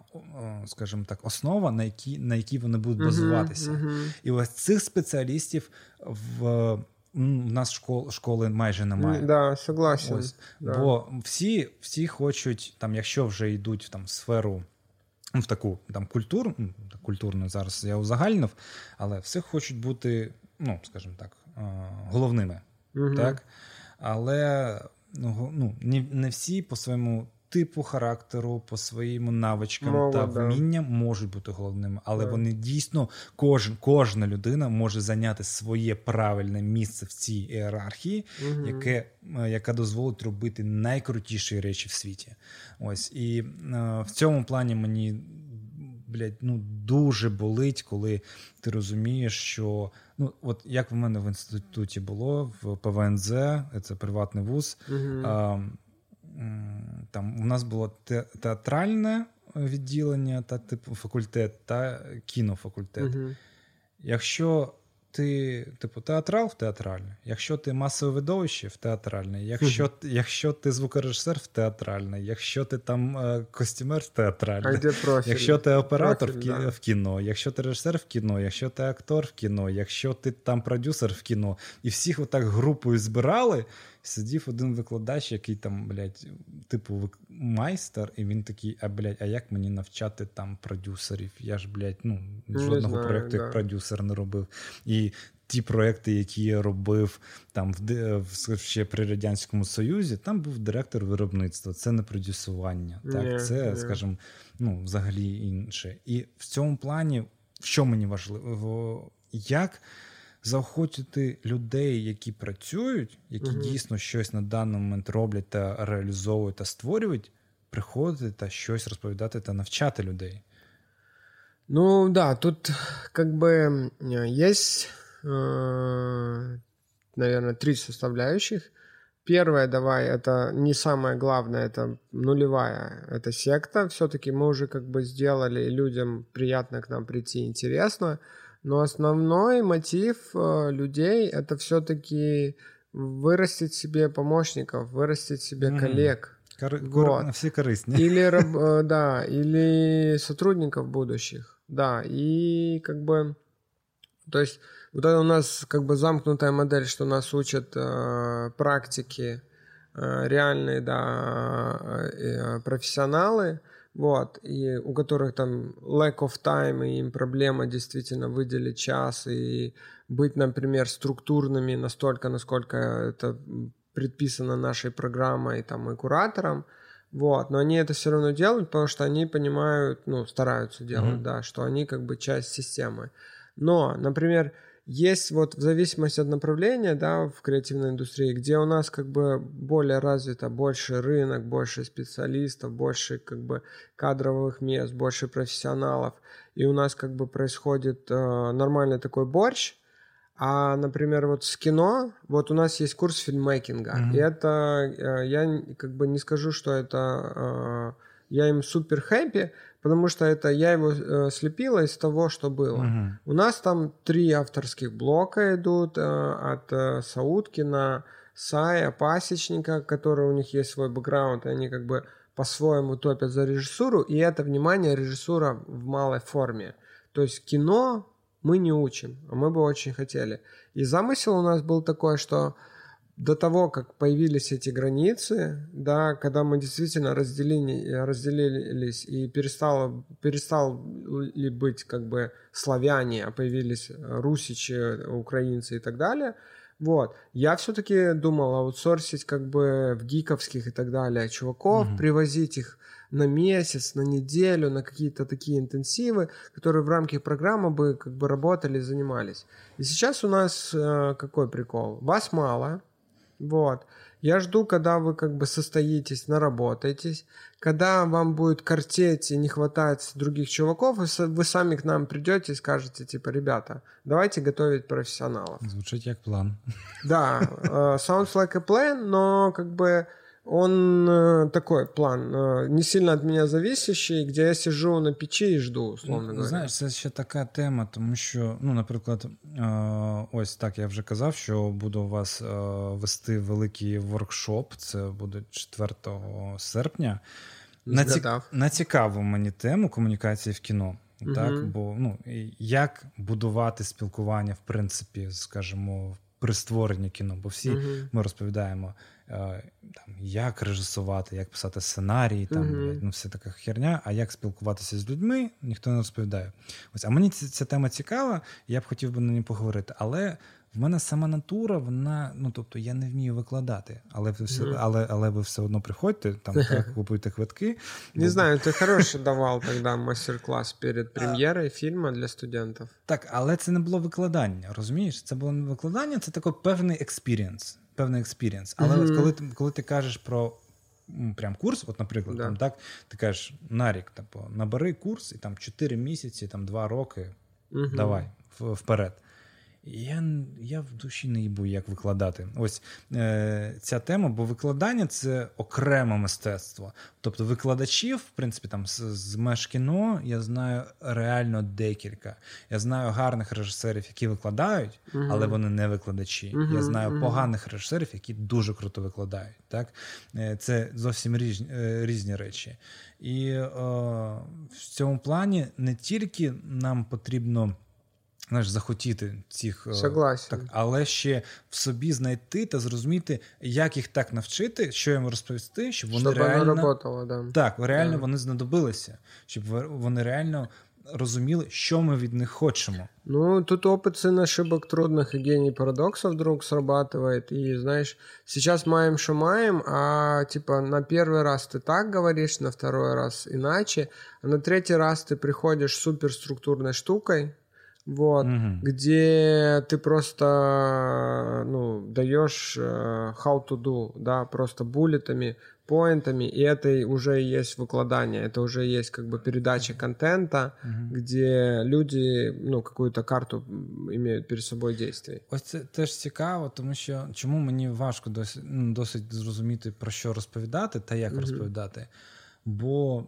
скажімо так, основа, на якій, на якій вони будуть базуватися. Мгм. І ось цих спеціалістів в, в нас школ, школи майже немає. Да, согласен. Ось. да. Бо всі, всі хочуть, там, якщо вже йдуть там, в сферу, в таку там, культуру, ну, культурну зараз я узагальнив, але всі хочуть бути, ну, скажімо так, е, головними. Так? Але ну, ну, не, всі по своєму типу характеру, по своїм навичкам Можуть, та да. вмінням можуть бути головними. Але Да. вони дійсно, кожен, кожна людина може зайняти своє правильне місце в цій ієрархії, Мгм. яке, е, яка дозволить робити найкрутіші речі в світі. Ось і е, в цьому плані мені. Блядь, ну дуже болить, коли ти розумієш, що ну, от як в мене в інституті було в ПВНЗ, це приватний вуз. Угу. А, там у нас було те- театральне відділення та типу факультет та кінофакультет. Угу. Якщо ти, типу, театрал в театральне, якщо ти масове видовище в театральне, якщо, якщо ти звукорежисер в театральне, якщо ти там е, костюмер в театральне, якщо ти оператор в, Профіль, кі... да. в кіно, якщо ти режисер в кіно, якщо ти актор в кіно, якщо ти там продюсер в кіно, і всіх отак групою збирали, сидів один викладач, який там, блядь, типу, майстер, і він такий, а блядь, а як мені навчати там продюсерів? Я ж, блядь, ну, жодного проєкту як продюсер не робив. І ті проекти, які я робив там в, в ще при Радянському Союзі, там був директор виробництва. Це не продюсування. Так, Ні, це, ні. скажімо, ну, взагалі інше. І в цьому плані, що мені важливо, як заохотити людей, які працюють, які Мгм. дійсно щось на даний момент роблять та реалізовують та створюють, приходити та щось розповідати та навчати людей. Ну да, тут как бы э, есть, наверное, три составляющих. Первое, давай, это не самое главное, это нулевая, это секта. Все-таки мы уже как бы сделали, и людям приятно к нам прийти, интересно. Но основной мотив э, людей это все-таки вырастить себе помощников, вырастить себе Мгм. коллег. Кори... Вот. кор- Всі корисні. Или, раб- э, да, или сотрудников будущих, да, и как бы, то есть вот это у нас как бы замкнутая модель, что нас учат э, практики, э, реальные, да, э, профессионалы, вот, и у которых там lack of time, и им проблема действительно выделить час и быть, например, структурными настолько, насколько это предписано нашей программой там, и куратором, вот, но они это все равно делают, потому что они понимают, ну, стараются делать, Мгм. да, что они как бы часть системы. Но, например, есть вот в зависимости от направления, да, в креативной индустрии, где у нас как бы более развито, больше рынок, больше специалистов, больше как бы кадровых мест, больше профессионалов, и у нас как бы происходит э, нормальный такой борщ, а, например, вот с кино, вот у нас есть курс фильммейкинга, Мгм. и это, э, я как бы не скажу, что это, э, я им супер happy, потому что это я его э, слепила из того, что было. Мгм. У нас там три авторских блока идут э, от э, Сауткина, Сая, Пасечника, которые у них есть свой бэкграунд, и они как бы по-своему топят за режиссуру, и это, внимание, режиссура в малой форме. То есть кино мы не учим, а мы бы очень хотели. И замысел у нас был такой, что до того, как появились эти границы, да, когда мы действительно разделили, разделились и перестало, перестали быть как бы славяне, а появились русичи, украинцы и так далее, вот, я все-таки думал аутсорсить как бы в гиковских и так далее чуваков, Мгм. привозить их на месяц, на неделю, на какие-то такие интенсивы, которые в рамках программы бы как бы работали, занимались. И сейчас у нас э, какой прикол? Вас мало, вот. Я жду, когда вы как бы состоитесь, наработаетесь, когда вам будет картеть и не хватать других чуваков, вы, сами к нам придете и скажете, типа, ребята, давайте готовить профессионалов. Звучить як план. Да, э, sounds like a plan, но как бы он э, такой план, э, не сильно от меня зависящий, где я сижу на печі і жду, условно говоря. Знаєш, це ще така тема, тому що, ну, наприклад, е, ось так я вже казав, що буду у вас вести великий воркшоп, це буде 4 серпня. На, ці... на цікаву мені тему комунікації в кіно. Угу. Так, бо ну, як будувати спілкування, в принципі, скажімо, при створенні кіно, бо всі uh-huh. ми розповідаємо, там, як режисувати, як писати сценарій, там, uh-huh. ну, все така херня, а як спілкуватися з людьми, ніхто не розповідає. Ось, А мені ця, ця тема цікава, я б хотів би на ній поговорити. Але в мене сама натура, вона, ну тобто я не вмію викладати, але ви все, mm-hmm. але, але ви все одно приходьте, там так, купуйте квитки. Не знаю, ти хороший давав тоді мастер-клас перед прем'єрою фільму для студентів. Так, але це не було викладання, розумієш? Це було не викладання, це такий певний experience. Певний experience. Але mm-hmm. от коли ти коли ти кажеш про прям курс, от, наприклад, yeah. там так, ти кажеш на рік, типу, набери курс і там 4 місяці, там 2 роки, mm-hmm. давай вперед. Я я в душі не їбу, як викладати. Ось е, ця тема, бо викладання це окреме мистецтво. Тобто викладачів, в принципі, там з, з меж кіно я знаю реально декілька. Я знаю гарних режисерів, які викладають, uh але вони не викладачі. uh Я знаю uh поганих режисерів, які дуже круто викладають. Так? Е, це зовсім різні, е, різні речі. І е, в цьому плані не тільки нам потрібно знаєш, захотіти цих, е, Согласен. так, але ще в собі знайти та зрозуміти, як їх так навчити, що їм розповісти, щоб вони щоб реально работало, да. так, реально да. вони знадобилися, щоб вони реально розуміли, що ми від них хочемо. Ну, тут опыт сын ошибок трудных и гений парадоксов вдруг срабатывает. И, знаешь, сейчас маем, что маем, а типа на первый раз ты так говоришь, на второй раз иначе, а на третий раз ты приходишь суперструктурной штукой, вот, угу. где ты просто ну, даешь uh, how to do, да, просто буллетами, поинтами, и это уже есть выкладание, это уже есть как бы передача контента, угу. где люди ну, какую-то карту имеють перед собою действий. Ось це теж цікаво, тому що чому мені важко досить, ну, досить зрозуміти про що розповідати та як угу. розповідати. Бо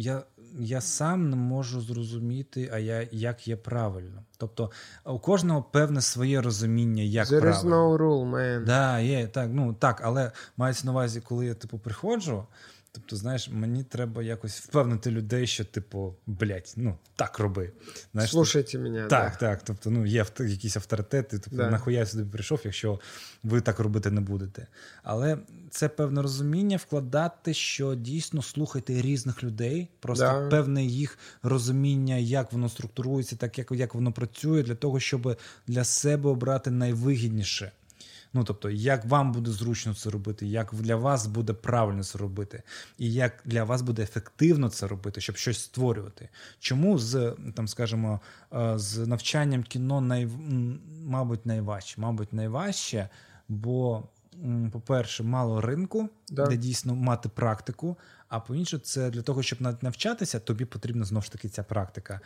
я я сам не можу зрозуміти, а я, як є правильно. Тобто у кожного певне своє розуміння, як There правильно. is no rule, man. Да, є, так, ну так, але мається на увазі, коли я типу приходжу. Тобто, знаєш, мені треба якось впевнити людей, що, типу, блядь, ну так роби. Знаєш, Слушайте типу, мене. Так, да. так. Тобто, ну, є якісь авторитети, тобто, да. нахуя я сюди прийшов, якщо ви так робити не будете. Але це певне розуміння вкладати, що дійсно слухайте різних людей, просто да. певне їх розуміння, як воно структурується, так як, як воно працює, для того, щоб для себе обрати найвигідніше. Ну тобто, як вам буде зручно це робити, як для вас буде правильно це робити, і як для вас буде ефективно це робити, щоб щось створювати. Чому з там, скажімо, е, з навчанням кіно най, мабуть, найважче? Мабуть, найважче, бо, по-перше, мало ринку, да. де дійсно мати практику. А по інше, це для того, щоб навчатися, тобі потрібна знову ж таки ця практика.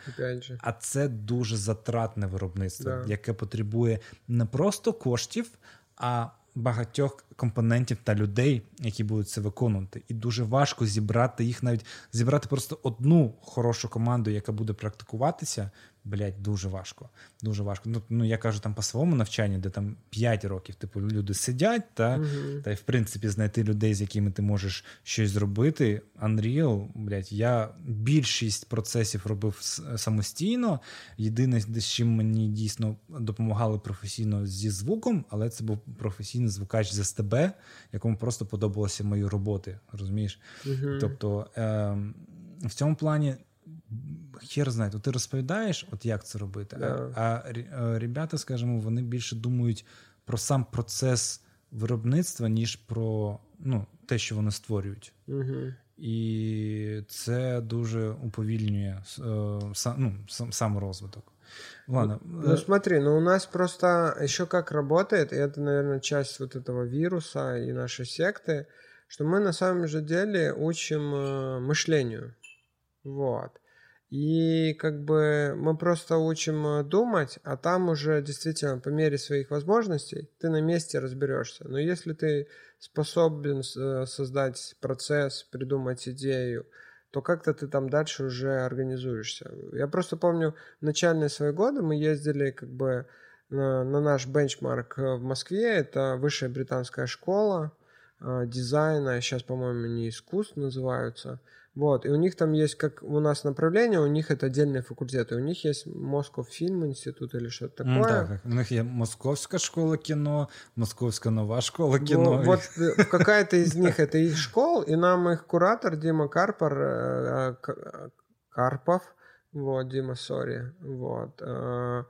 А це дуже затратне виробництво, да. яке потребує не просто коштів, а багатьох компонентів та людей, які будуть це виконувати. І дуже важко зібрати їх, навіть зібрати просто одну хорошу команду, яка буде практикуватися, блядь, дуже важко. Дуже важко. Ну, ну я кажу там по своєму навчанню, де там 5 років, типу, люди сидять, та угу. та й в принципі знайти людей, з якими ти можеш щось зробити. Unreal, блядь, я більшість процесів робив самостійно. Єдине, з чим мені дійсно допомагали професійно зі звуком, але це був професійний звукач з СТБ, якому просто подобалися мої роботи. Розумієш? Угу. Тобто е, в цьому плані хер знає, то ти розповідаєш, от як це робити. Yeah. А, а ребята, скажімо, вони більше думають про сам процес виробництва, ніж про ну, те, що вони створюють. Uh-huh. І це дуже уповільнює е, сам, ну, сам, сам розвиток. Ладно. Ну, э, смотри, ну у нас просто еще как работает, и это, наверное, часть вот этого вируса и нашей секты, что мы на самом же деле учим э, мышлению. Вот. И как бы мы просто учим э, думать, а там уже действительно по мере своих возможностей ты на месте разберешься. Но если ты способен э, создать процесс, придумать идею, то как-то ты там дальше уже организуешься. Я просто помню, в начальные свои годы мы ездили как бы на, на наш бенчмарк в Москве, это высшая британская школа э, дизайна, сейчас, по-моему, не искусств называются – вот, и у них там есть, как у нас направление, у них это отдельные факультеты. У них есть Москов фильм институт или что-то такое. Mm, так, у них есть Московская школа кино, Московская нова школа кино. Вот, вот какая-то из них это их школ, и нам их куратор Дима Карпор, э, э, Карпов, вот, Дима Сори, вот, э,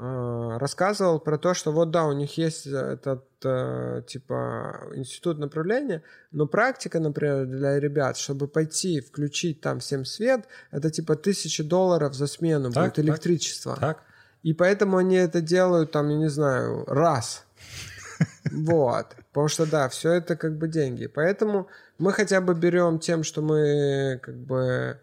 рассказывал про то, что вот да, у них есть этот э, типа институт направления, но практика, например, для ребят, чтобы пойти включить там всем свет, это типа тысячи долларов за смену так, будет электричество. Так. И поэтому они это делают там, я не знаю, раз. Вот. Потому что да, все это как бы деньги. Поэтому мы хотя бы берем тем, что мы как бы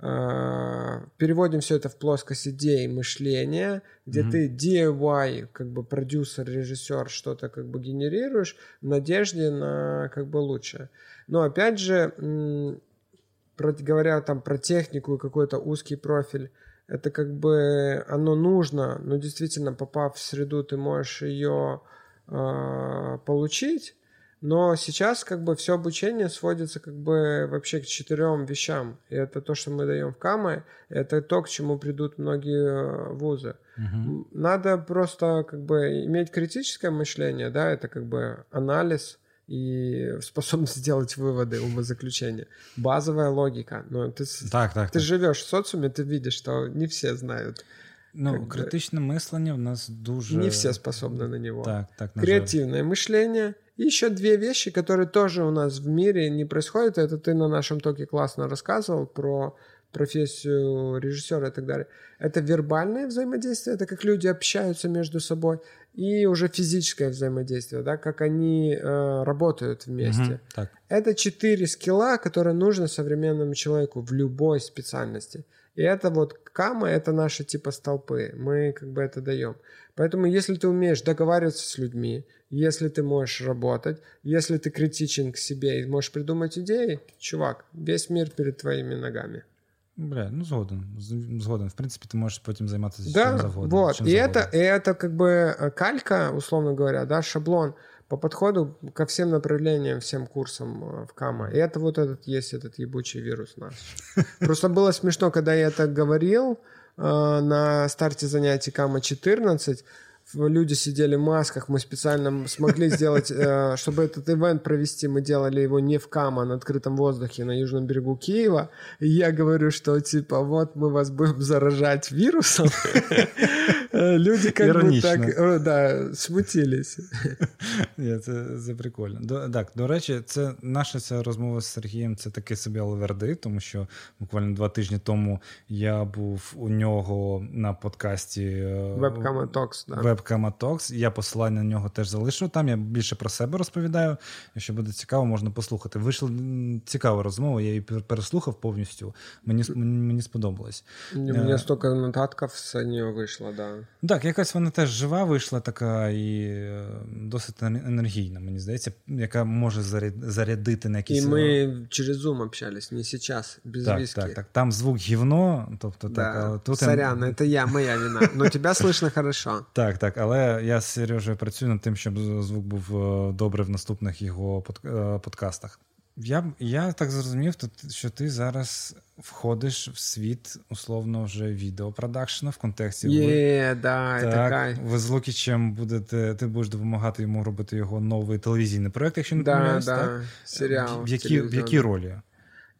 переводим все это в плоскость идеи мышления, где mm-hmm. ты DIY, как бы продюсер, режиссер, что-то как бы генерируешь в надежде на как бы лучшее. Но опять же, говоря там про технику и какой-то узкий профиль, это как бы оно нужно, но действительно, попав в среду, ты можешь ее э, получить, но сейчас как бы все обучение сводится как бы вообще к четырем вещам. И это то, что мы даем в КАМА, это то, к чему придут многие э, вузы. Угу. Надо просто как бы иметь критическое мышление, да, это как бы анализ и способность сделать выводы, умозаключения. Базовая логика. Но ты, так, так, ты так. живешь в социуме, ты видишь, что не все знают. Ну, критичне мислення в нас дуже... Не все способны на него. Так, так, на Креативное мышление — и еще две вещи, которые тоже у нас в мире не происходят. Это ты на нашем токе классно рассказывал про профессию режиссера и так далее. Это вербальное взаимодействие, это как люди общаются между собой, и уже физическое взаимодействие, да, как они э, работают вместе. Угу, так. Это четыре скилла, которые нужны современному человеку в любой специальности. И это вот кама, это наши типа столпы. Мы как бы это даем. Поэтому если ты умеешь договариваться с людьми, если ты можешь работать, если ты критичен к себе и можешь придумать идеи, чувак, весь мир перед твоими ногами. Бля, ну згоден. Згоден. В принципе, ты можешь потім займатися да, чем завгодно. Вот. Чем и, завгодно. Это, и это как бы э, калька, условно говоря, да, шаблон по подходу ко всем направлениям, всем курсам э, в КАМА. И это вот этот есть этот ебучий вирус наш. Просто было смешно, когда я это говорил э, на старте занятий КАМА 14, люди сидели в масках, мы специально смогли сделать, э, чтобы этот ивент провести, мы делали его не в Кама, а на открытом воздухе на южном берегу Киева. И я говорю, что типа вот мы вас будем заражать вирусом. Люди как бы так э, да, смутились. Це це прикольно. Так, до речі, це наша ця розмова з Сергієм це таке собі алверди, тому що буквально два тижні тому я був у нього на подкасті Webcam Talks, да. Webcam Talks. Я посилання на нього теж залишу. Там я більше про себе розповідаю. Якщо буде цікаво, можна послухати. Вийшла цікава розмова, я її переслухав повністю. Мені мені сподобалось. Мені стільки нотатків з нього вийшло, да. Так, якась вона теж жива вийшла, така і е, досить енергійна, мені здається, яка може зарядити на якісь. І ми через Zoom общались, не зараз, без так, виски. Так, так. Там звук гівно, тобто да. так, але тут. Сорян, це я, моя вина. Но тебе слышно хорошо. Так, так, але я з Сережею працюю над тим, щоб звук був е, добрий в наступних його е, подкастах. Я я так зрозумів, що ти зараз входиш в світ условно вже відеопродакшена в контексті. Є, ви, да, так, така. ви з Лукічем будете, ти будеш допомагати йому робити його новий телевізійний проєкт, якщо не да, помиляюсь, да, так? серіал. В які, в які ролі?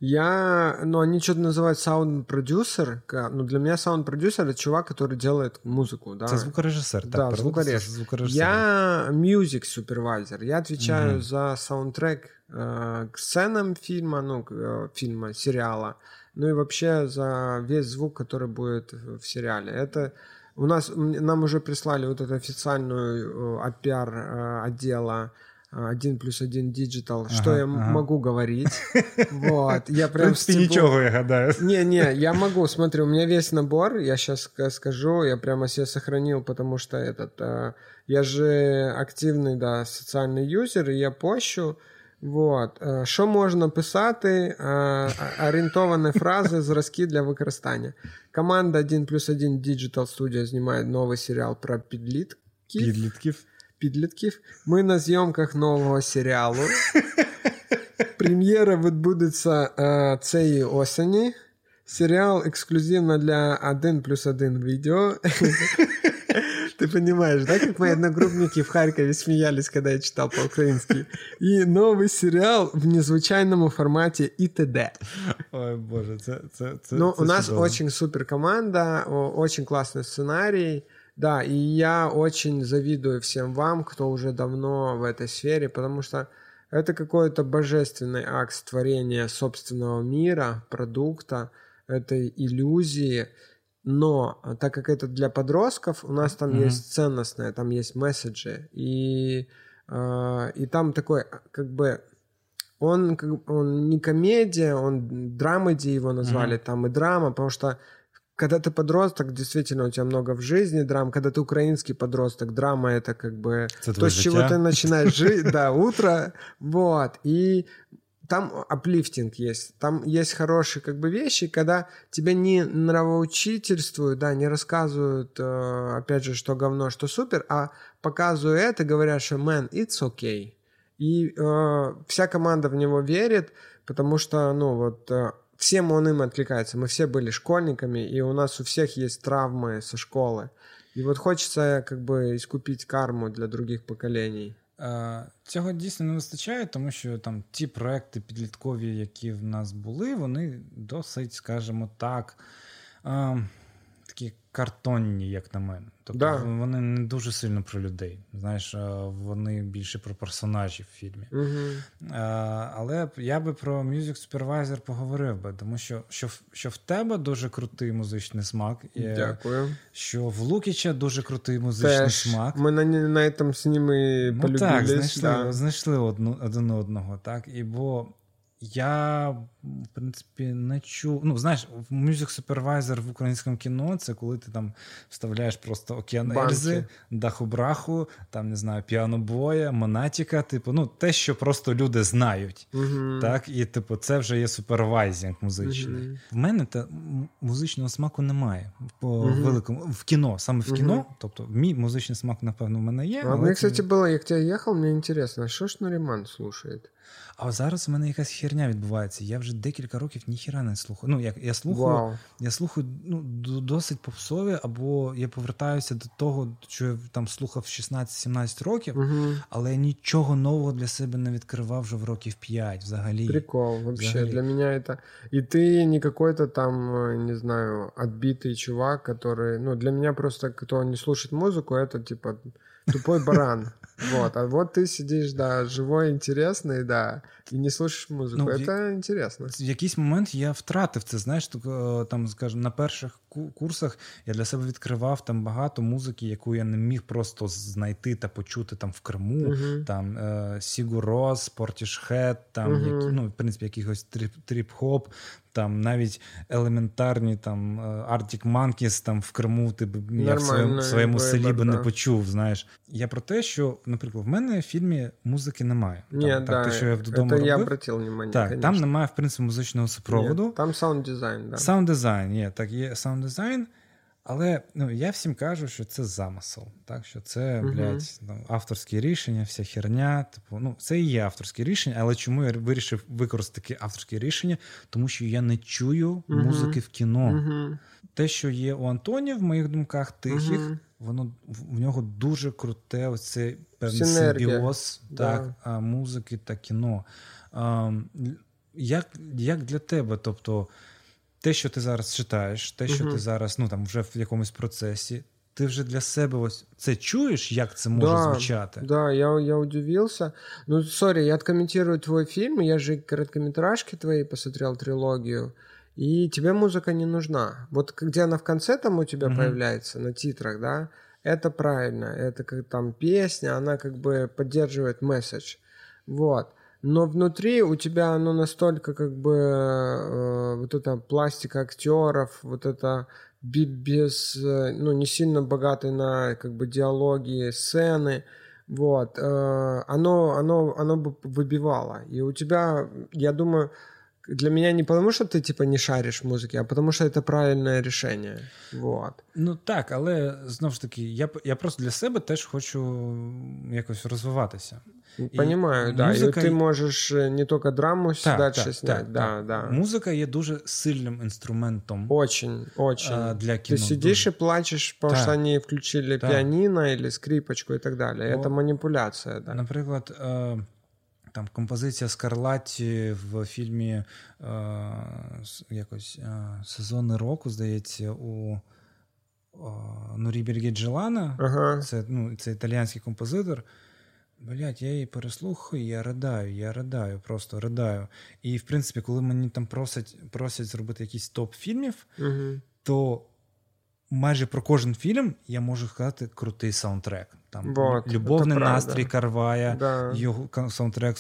Я, ну, они что-то называют саунд-продюсер. Ну, для меня саунд-продюсер — это чувак, который делает музыку, да. Это звукорежиссер. Да, так, звукорежиссер. звукорежиссер. Я мюзик-супервайзер. Я отвечаю угу. за саундтрек э, к сценам фильма, ну, э, фильма, сериала, ну и вообще за весь звук, который будет в сериале. Это у нас, нам уже прислали вот эту официальную э, APR э, отдела один плюс один диджитал, ага, что я ага. могу говорить. Вот, я прям Ты ничего, я гадаю. Не-не, я могу, смотри, у меня весь набор, я сейчас скажу, я прямо себе сохранил, потому что этот, э, я же активный, да, социальный юзер, и я пощу, вот. Що можна писати? Орієнтовані фрази, зразки для використання. Команда 1 плюс 1 Digital Studio знімає новий серіал про підлітків. Підлітків. Підлітків. Ми на зйомках нового серіалу. Прем'єра відбудеться цієї осені. Серіал ексклюзивно для 1 плюс 1 відео. Ты понимаешь, да, как мои одногруппники в Харькове смеялись, когда я читал по-украински. И новый сериал в незвычайном формате ИТД. Ой, боже, це, це, це, Ну, це у нас чудово. очень супер команда, очень классный сценарий. Да, и я очень завидую всем вам, кто уже давно в этой сфере, потому что это какой-то божественный акт творения собственного мира, продукта, этой иллюзии. Но так как это для подростков, у нас там mm-hmm. есть ценностное, там есть месседжи, и, э, и там такой, как бы, он, он не комедия, он драмеди его назвали, mm-hmm. там и драма, потому что когда ты подросток, действительно, у тебя много в жизни драм. Когда ты украинский подросток, драма это как бы это то, с чего ты начинаешь жить, да, утро, вот. И там аплифтинг есть, там есть хорошие как бы вещи, когда тебя не нравоучительствуют, да, не рассказывают, э, опять же, что говно, что супер, а показывают это, говорят, что man, it's okay. И э, вся команда в него верит, потому что, ну, вот э, всем он им откликается. Мы все были школьниками, и у нас у всех есть травмы со школы. И вот хочется как бы искупить карму для других поколений. Цього дійсно не вистачає, тому що там ті проекти підліткові, які в нас були, вони досить, скажімо так, такі картонні, як на мене. Тобто да. вони не дуже сильно про людей. Знаєш, вони більше про персонажів в фільмі. Угу. Але я би про Music Supervisor поговорив би, тому що що, що в тебе дуже крутий музичний смак. І, Дякую. Що в Лукіча дуже крутий музичний Теж. смак. Ми на на этом з ними ну, полюбились. Так, знайшли, да. знайшли одну, один одного. так, і бо я, в принципі, не чув. Ну, знаєш, Music Supervisor в українському кіно це коли ти там вставляєш просто океан Ельзи, Даху-Браху, там, не знаю, піанобоя, Монатіка, типу, ну, те, що просто люди знають. Uh-huh. Так, І, типу, це вже є supervising музичний. Uh-huh. В мене та музичного смаку немає. По uh-huh. великому в кіно, саме в кіно. Тобто, мій музичний смак, напевно, в мене є. А але мені, це... кстати, було, як я їхав, мені цікаво, що ж Наріман слушає? А зараз у мене якась херня відбувається. Я вже декілька років ніхіра не слухаю. Ну, як я слухаю, wow. я слухаю ну, досить попсові, або я повертаюся до того, що я там слухав 16-17 років, uh-huh. але я нічого нового для себе не відкривав вже в років 5 взагалі. Прикол, вообще. Взагалі. Для меня это... И ты не какой-то там, не знаю, отбитый чувак, который... Ну, для меня просто, кто не слушает музыку, это типа тупой баран. Вот. А вот ты сидишь, да, живой, интересный, да, і не слушаєш музику. Ну, Це інтересно. В якийсь момент я втратив це. Знаєш, там, скажімо, на перших курсах я для себе відкривав там багато музики, яку я не міг просто знайти та почути там в Криму. Uh-huh. Там Sigur Rós, Portishead, там uh-huh. які, ну, в принципі, якихось тріп-хоп. Там навіть елементарні там Arctic Monkeys там в Криму ти б я в своєму, своєму селі би не почув. Знаєш, я про те, що, наприклад, в мене в фільмі музики немає. Ні, там, да, те, що я вдома робив, я внимание, Так, конечно. там немає в принципі музичного супроводу. Ні, там саунд дизайн, да. Саунд дизайн є, так, є саунд дизайн. Але ну, я всім кажу, що це замисел, так що це Мгм. блядь, ну, авторське рішення, вся херня. Типу, ну це і є авторське рішення, але чому я вирішив використати авторське рішення? Тому що я не чую Мгм. музики в кіно. Мгм. Те, що є у Антоні, в моїх думках тихих, воно в нього дуже круте оцей певний симбіоз так, а, музики та кіно. А, як, як для тебе? Тобто, те, що ти зараз читаєш, те, що Мгм. ти зараз ну, там, вже в якомусь процесі, ти вже для себе ось це чуєш, як це може Да, звучати? Да, я, я удивился. Ну, сори, я откомментирую твой фильм. Я же короткометражки твои посмотрел, трилогию. И тебе музыка не нужна. Вот где она в конце там у тебя Мгм. появляется, на титрах, да, это правильно, это как там песня, она как бы поддерживает месседж, вот. Но внутри у тебя оно настолько как бы э, вот эта пластика актеров, вот это без, э, ну, не сильно богатый на как бы диалоги, сцены, вот, э, оно, оно, оно бы выбивало. И у тебя, я думаю, для меня не потому, що ти типа не шариш в музиці, а тому, що це правильне рішення. Вот. Ну так, але знову ж таки, я я просто для себе теж хочу якось розвиватися. Понимаю, і да. Музика... І ти можеш э, не тільки драму так, далі так, снять. Так, да, так. Да. Музика є дуже сильним інструментом очень, очень. Для кіно. Ти сидиш і плачеш, тому що вони включили так. піаніно або скрипочку і так далі. Це маніпуляція. Да. Наприклад, там композиція Скарлатті в фільмі е, якось е, сезони року, здається, у Нурі Бергіджелана. Ага. Це ну, це італіянський композитор. Блять, я її переслухаю, я ридаю, я ридаю, просто ридаю. І, в принципі, коли мені там просять просять зробити якийсь топ фільмів, угу. то майже про кожен фільм я можу сказати крутий саундтрек. Там вот, Любовний настрій Карвая, да. його саундтрек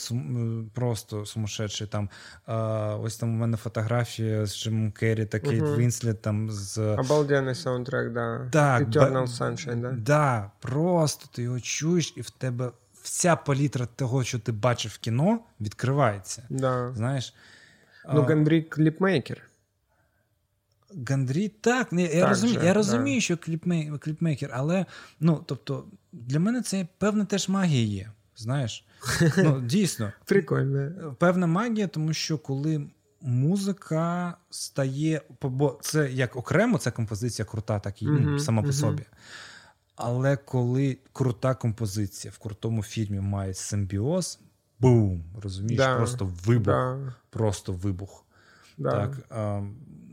просто сумасшедший. Там а, Ось там у мене фотографія з Джимом Керрі та Кейт угу. Вінслет. Там з... Обалденний саундтрек, да. Так, Eternal Sunshine, да. Да, Просто ти його чуєш, і в тебе вся палітра того, що ти бачив в кіно, відкривається. Да. Знаєш? Ну, Гандрій кліпмейкер. Гандрі, так, я так розумію, же, я розумію, да. що кліпмей, кліпмейкер, але ну, тобто, для мене це певна теж магія є. Знаєш? Ну, Дійсно. Прикольно. Певна магія, тому що коли музика стає, бо це як окремо, ця композиція крута, так і uh-huh, сама по собі. Але коли крута композиція в крутому фільмі має симбіоз, бум! Розумієш, да, просто вибух. Да. Просто вибух. Да. Так, а,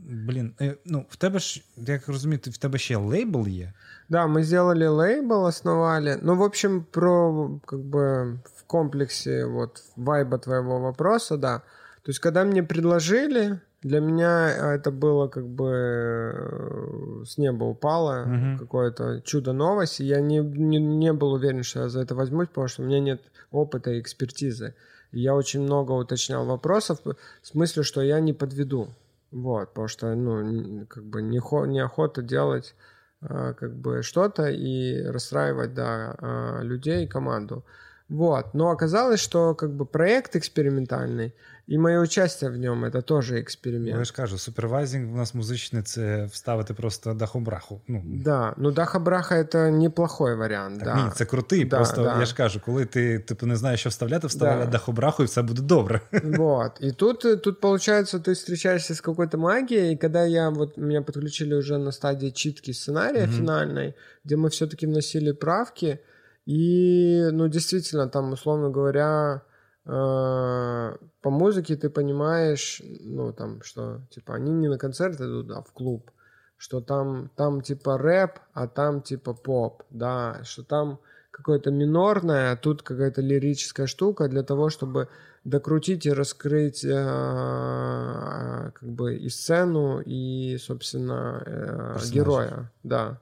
Блін, э, ну в тебе ж, як розумію, в тебе ще лейбл є? Да, мы сделали лейбл, основали. Ну, в общем, про как бы в комплексе вот вайба твоего вопроса, да. То есть, когда мне предложили, для меня это было как бы э, с неба упало угу. какое-то чудо новости. Я не, не, не был уверен, что я за это возьмусь, потому что у меня нет опыта и экспертизы. И я очень много уточнял вопросов, в смысле, что я не подведу. Вот, потому что, ну, как бы не, неохота делать э, как бы что-то и расстраивать, да, э, людей, команду. Вот, но оказалось, что как бы проект экспериментальный, І моє участие в ньому це теж експеримент. Ну, я ж кажу, супервайзинг у нас музичний це вставити просто дахобраху. Ну, да, ну дахобраха це неплохой варіант. Так, да. Ні, це крутий. Да, просто да. я ж кажу, коли ти типу не знаєш, що вставляти, вставляй да. дахобраху, і все буде добре. Вот. И тут, тут получается, ты встречаешься с какой-то магией, и когда я вот меня подключили уже на стадии читки сценария mm-hmm. финальной, где мы все-таки вносили правки, и, ну, действительно, там, условно говоря, э, по музыке ты понимаешь, ну, там, что, типа, они не на концерт идут, а в клуб, что там, там, типа, рэп, а там, типа, поп, да, что там какое-то минорное, а тут какая-то лирическая штука для того, чтобы докрутить и раскрыть э, как бы и сцену, и, собственно, э, героя, да.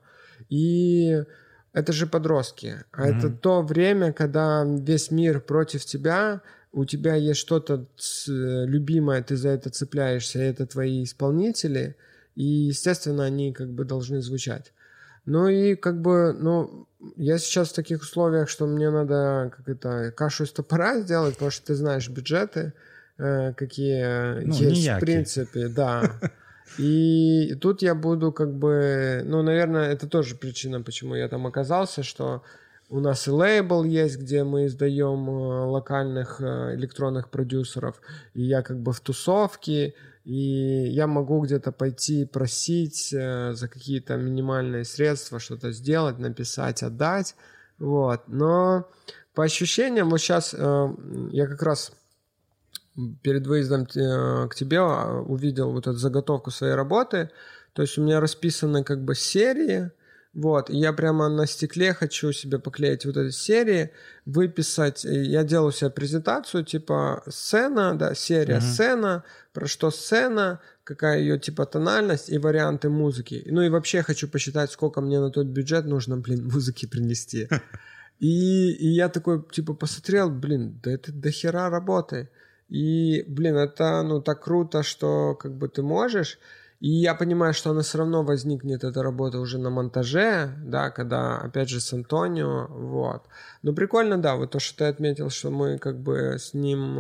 И это же подростки. А mm-hmm. это то время, когда весь мир против тебя, у тебя есть что-то любимое, ты за это цепляешься, это твои исполнители, и, естественно, они как бы должны звучать. Ну и как бы, ну, я сейчас в таких условиях, что мне надо как это кашу из топора сделать, потому что ты знаешь бюджеты, э, какие ну, есть в принципе, да. И тут я буду как бы, ну, наверное, это тоже причина, почему я там оказался, что у нас и лейбл есть, где мы издаем э, локальных э, электронных продюсеров. И я как бы в тусовке, и я могу где-то пойти просить э, за какие-то минимальные средства что-то сделать, написать, отдать. Вот. Но по ощущениям, вот сейчас я как раз перед выездом к тебе увидел вот эту заготовку своей работы. То есть у меня расписаны как бы серии, Вот, и я прямо на стекле хочу себе поклеить вот эти серии, выписать. Я делаю себе презентацию, типа сцена, да, серия uh-huh. сцена, про что сцена, какая ее типа тональность и варианты музыки. Ну и вообще хочу посчитать, сколько мне на тот бюджет нужно, блин, музыки принести. И, и я такой, типа, посмотрел, блин, да это до хера работы. И, блин, это, ну, так круто, что, как бы, ты можешь. И я понимаю, что она все равно возникнет, эта работа уже на монтаже, да, когда, опять же, с Антонио, вот. Но прикольно, да, вот то, что ты отметил, что мы как бы с ним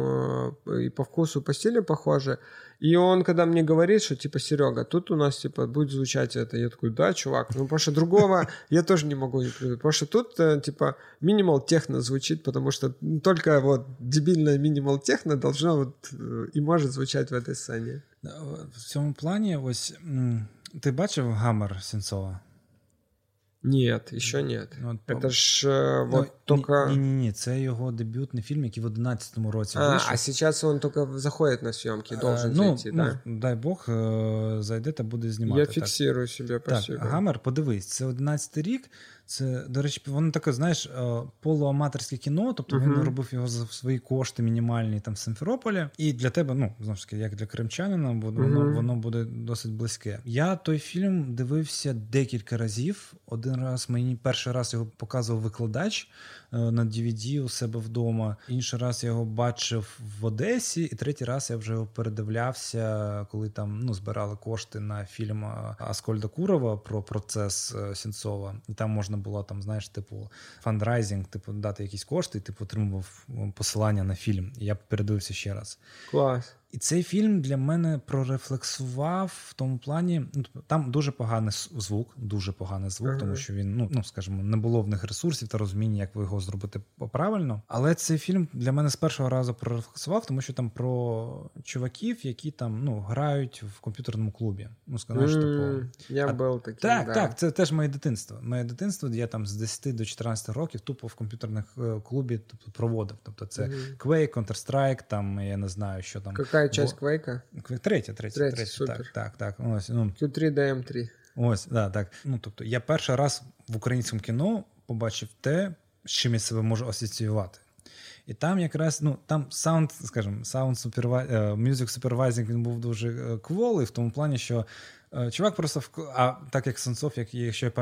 э, и по вкусу, по стилю похожи. И он, когда мне говорит, что типа, Серега, тут у нас типа будет звучать это, я такой, да, чувак, ну потому что другого я тоже не могу не. Потому что тут э, типа минимал техно звучит, потому что только вот дебильное минимал техно должно вот э, и может звучать в этой сцене. В цьому плані, ось ти бачив гаммер Сенцова? Нет, еще нет. Ну, Это ж э, ну, вот только... Не, не, не, це його дебютний фільм, який в 11-му році а, вийшов. А сейчас он только заходит на съемки, должен а, ну, зайти, ну, да? дай Бог, зайде та буде знімати. Я фіксирую себе, спасибо. Так, Гамер, подивись, це 11-й рік, це, до речі, воно таке, знаєш, е, полуаматорське кіно, тобто uh-huh. він робив його за свої кошти мінімальні там в Симферополі. І для тебе, ну знову ж таки, як для кримчанина, воно uh-huh. воно буде досить близьке. Я той фільм дивився декілька разів. Один раз мені перший раз його показував викладач. Е, на DVD у себе вдома. Інший раз я його бачив в Одесі, і третій раз я вже його передивлявся, коли там ну, збирали кошти на фільм е, Аскольда Курова про процес е, Сінцова. І там можна було там, знаєш, типу фандрайзинг, типу дати якісь кошти, і типу отримував посилання на фільм. І я передивився ще раз. Клас. І цей фільм для мене прорефлексував в тому плані. Ну, там дуже поганий звук, дуже поганий звук, тому що він, ну ну скажімо, не було в них ресурсів та розуміння, як його зробити правильно. Але цей фільм для мене з першого разу прорефлексував, тому що там про чуваків, які там ну грають в комп'ютерному клубі. Ну скажеш, mm, типу я був такий, так, да. так. Це теж моє дитинство. Моє дитинство я там з 10 до 14 років тупо в комп'ютерних е, клубі тобто, проводив. Тобто, це mm. Quake, Counter-Strike, там я не знаю, що там. Какая часть Квейка? Третя, третя, третя, супер. так, так, так. Ось, ну. Q3 DM3. Ось, да, так. Ну, тобто, я перший раз в українському кіно побачив те, з чим я себе можу асоціювати. І там якраз ну там саунд, скажімо, саунд мюзик супервайзинг він був дуже е, кволий в тому плані, що е, чувак просто а так як Сенцов, як якщо я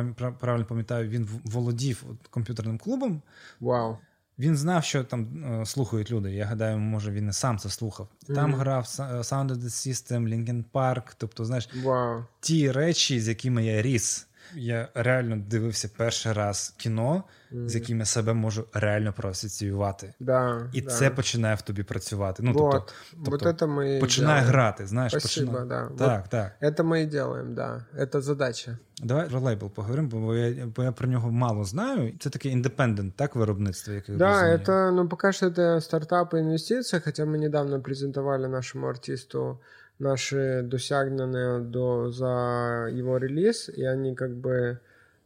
правильно пам'ятаю, він володів комп'ютерним клубом. Вау. Wow. Він знав, що там е, слухають люди. Я гадаю, може він і сам це слухав. Там mm-hmm. грав Sound of the System, Linkin Park, тобто, знаєш, wow. ті речі, з якими я ріс. Я реально дивився перший раз кіно, mm. з яким я себе можу реально проасоціювати. Да, І да. це починає в тобі працювати. Ну, вот, тобто, тобто вот это мы починає делаем. грати. знаєш. Спасибо, починає... да. Так, вот так. Это мы и делаем, да. Это задача. Давай про лейбл поговоримо, бо я, бо я про нього мало знаю. Це таке індепендент, так, виробництво, яке Да, розумію. это, ну, пока что это стартап и инвестиция, хотя мы недавно презентовали нашему артисту Наши досягненные до, за его релиз, и они как бы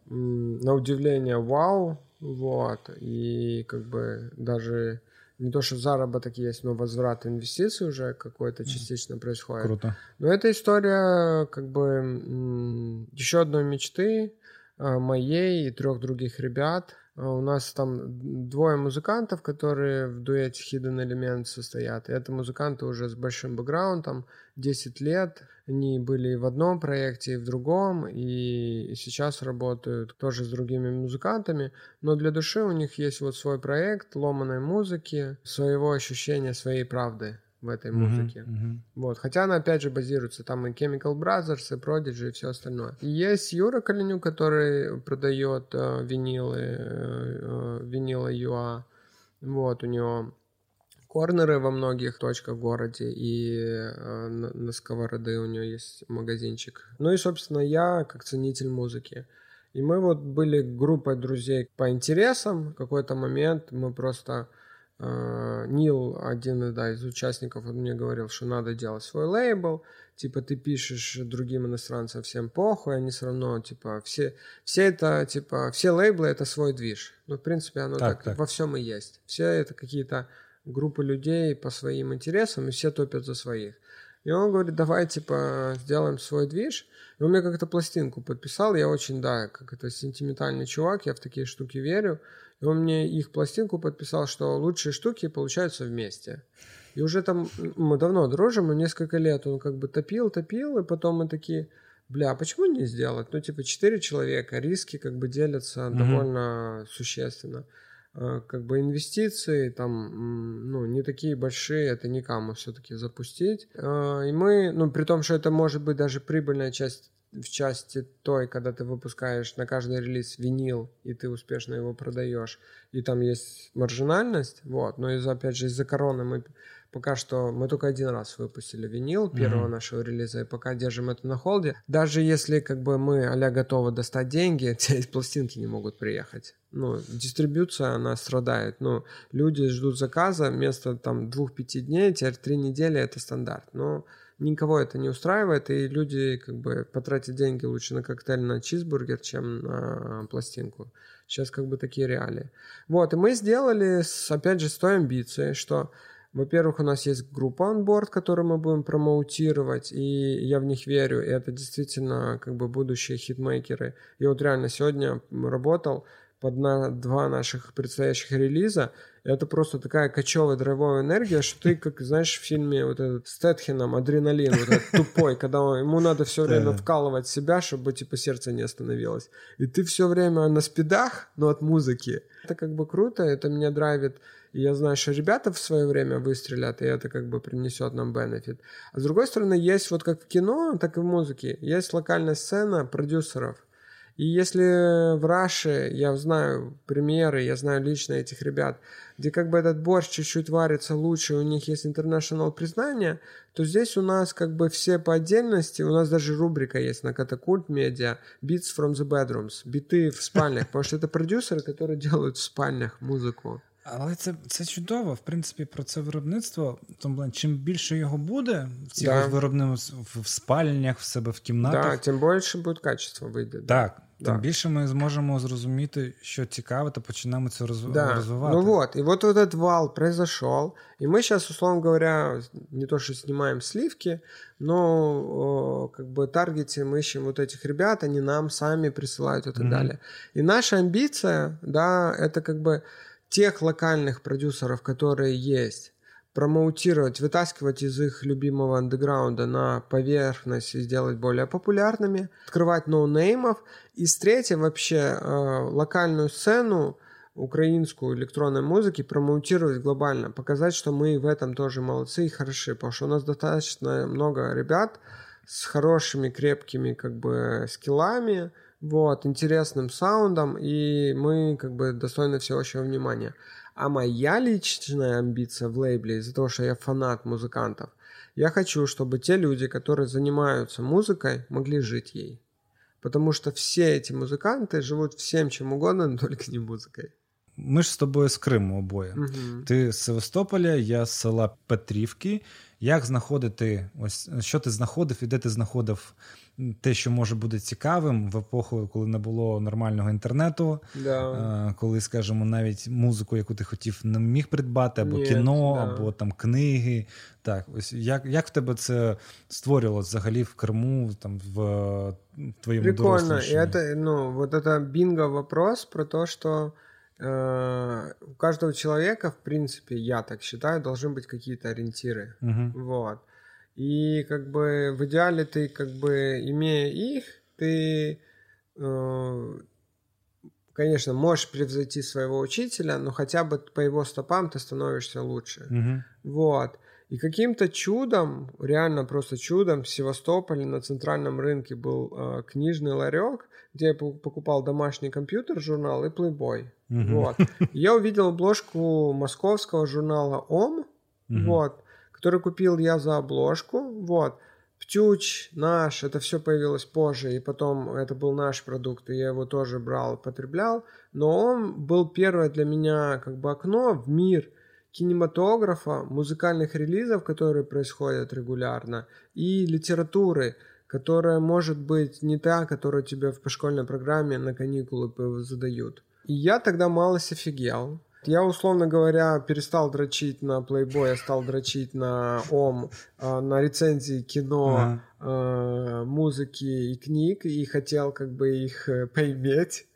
на удивление вау, вот, и как бы даже не то, что заработок есть, но возврат инвестиций уже какой-то частично происходит. Круто. Но эта история как бы еще одной мечты а, моей и трех других ребят. А, у нас там двое музыкантов, которые в дуэте Hidden Element состоят. И это музыканты уже с большим бэкграундом, 10 лет. Они были в одном проекте, и в другом, и сейчас работают тоже с другими музыкантами. Но для души у них есть вот свой проект ломаной музыки, своего ощущения, своей правды в этой музыке. Uh-huh, uh-huh. Вот. Хотя она опять же базируется там и Chemical Brothers, и Prodigy, и все остальное. И есть Юра Калинюк, который продает э, винилы, э, винилы ЮА. Вот, у него корнеры во многих точках в городе, и э, на, на Сковороды у него есть магазинчик. Ну и, собственно, я как ценитель музыки. И мы вот были группой друзей по интересам. В какой-то момент мы просто Нил, один да, из участников, он мне говорил, что надо делать свой лейбл, типа ты пишешь другим иностранцам всем похуй, они все равно, типа, все, все это, типа, все лейблы это свой движ. Ну, в принципе, оно так, так, так. во всем и есть. Все это какие-то группы людей по своим интересам, и все топят за своих. И он говорит, давай, типа, сделаем свой движ. И он мне как-то пластинку подписал. Я очень, да, как это сентиментальный чувак, я в такие штуки верю. И он мне их пластинку подписал, что лучшие штуки получаются вместе. И уже там мы давно дружим, мы несколько лет он как бы топил, топил, и потом мы такие, бля, а почему не сделать? Ну, типа, четыре человека, риски как бы делятся mm-hmm. довольно существенно. А, как бы инвестиции там, ну, не такие большие, это никому все-таки запустить. А, и мы, ну, при том, что это может быть даже прибыльная часть в части той, когда ты выпускаешь на каждый релиз винил, и ты успешно его продаешь, и там есть маржинальность, вот, но из-за, опять же, из-за короны мы Пока что мы только один раз выпустили винил первого mm-hmm. нашего релиза, и пока держим это на холде. Даже если как бы мы а готовы достать деньги, те пластинки не могут приехать. Ну, дистрибьюция, она страдает. Ну, люди ждут заказа, вместо там двух-пяти дней, теперь три недели это стандарт. Но никого это не устраивает, и люди как бы потратят деньги лучше на коктейль, на чизбургер, чем на пластинку. Сейчас как бы такие реалии. Вот, и мы сделали, с, опять же, с той амбицией, что во-первых, у нас есть группа онборд, которую мы будем промоутировать, и я в них верю, и это действительно как бы будущие хитмейкеры. И вот реально сегодня работал под на два наших предстоящих релиза, это просто такая кочевая драйвовая энергия, что ты, как знаешь, в фильме вот этот с Тетхином «Адреналин», вот этот тупой, когда ему надо все время вкалывать себя, чтобы типа сердце не остановилось. И ты все время на спидах, но от музыки. Это как бы круто, это меня драйвит и я знаю, что ребята в свое время выстрелят, и это как бы принесет нам бенефит. А с другой стороны, есть вот как в кино, так и в музыке, есть локальная сцена продюсеров. И если в Раше, я знаю примеры, я знаю лично этих ребят, где как бы этот борщ чуть-чуть варится лучше, у них есть интернешнл признание, то здесь у нас как бы все по отдельности, у нас даже рубрика есть на Катакульт Медиа «Beats from the Bedrooms», биты в спальнях, потому что это продюсеры, которые делают в спальнях музыку. Але це це чудово. В принципі, про це виробництво. Тому чим більше його буде в цих да. виробництвах в спальнях, в себе в кімнатах, да, тим більше буде качество вийде. Так. Да. Тим більше ми зможемо зрозуміти, що цікаво, та починаємо це роз... да. розвивати. Ну вот, и вот этот вал произошел, и мы сейчас, условно говоря, не то что снимаем сливки, но о, как бы таргетим, ищем вот этих ребят, они нам сами присылают и так mm-hmm. далее. И наша амбиция, да, это как бы тех локальных продюсеров, которые есть, промоутировать, вытаскивать из их любимого андеграунда на поверхность и сделать более популярными, открывать ноунеймов. И с третьей вообще э, локальную сцену украинскую электронной музыки промоутировать глобально, показать, что мы в этом тоже молодцы и хороши, потому что у нас достаточно много ребят с хорошими, крепкими как бы скиллами, вот, интересным саундом, и мы как бы достойны всеобщего внимания. А моя личная амбиция в лейбле, из-за того, что я фанат музыкантов, я хочу, чтобы те люди, которые занимаются музыкой, могли жить ей. Потому что все эти музыканты живут всем чем угодно, но только не музыкой. Ми ж з тобою з Криму обоє. Угу. Ти з Севастополя, я з села Петрівки. Як знаходити, ось що ти знаходив і де ти знаходив те, що може бути цікавим в епоху, коли не було нормального інтернету, да. коли, скажімо, навіть музику, яку ти хотів, не міг придбати, або Ні, кіно, да. або там книги. Так, ось як як в тебе це створювалося взагалі в Криму, там в твоєму Прикольно. И это, ну, вот это бинго вопрос про то, что э, у каждого человека, в принципе, я так считаю, должны быть какие-то ориентиры. Угу. Вот. И как бы в идеале ты как бы имея их, ты, э, конечно, можешь превзойти своего учителя, но хотя бы по его стопам ты становишься лучше. Угу. Вот. И каким-то чудом, реально просто чудом, в Севастополе на центральном рынке был э, книжный ларек, где я покупал домашний компьютер, журнал и Playboy. Угу. Вот. Я увидел обложку московского журнала Ом. Угу. Вот который купил я за обложку, вот. Птюч наш, это все появилось позже, и потом это был наш продукт, и я его тоже брал, потреблял, но он был первое для меня как бы окно в мир кинематографа, музыкальных релизов, которые происходят регулярно, и литературы, которая может быть не та, которую тебе в школьной программе на каникулы задают. И я тогда малость офигел, Я, условно говоря, перестал дрочить на Playboy, я стал дрочить на ОМ, а, на рецензии кино, ага. А, музыки и книг, и хотел как бы их э, поиметь.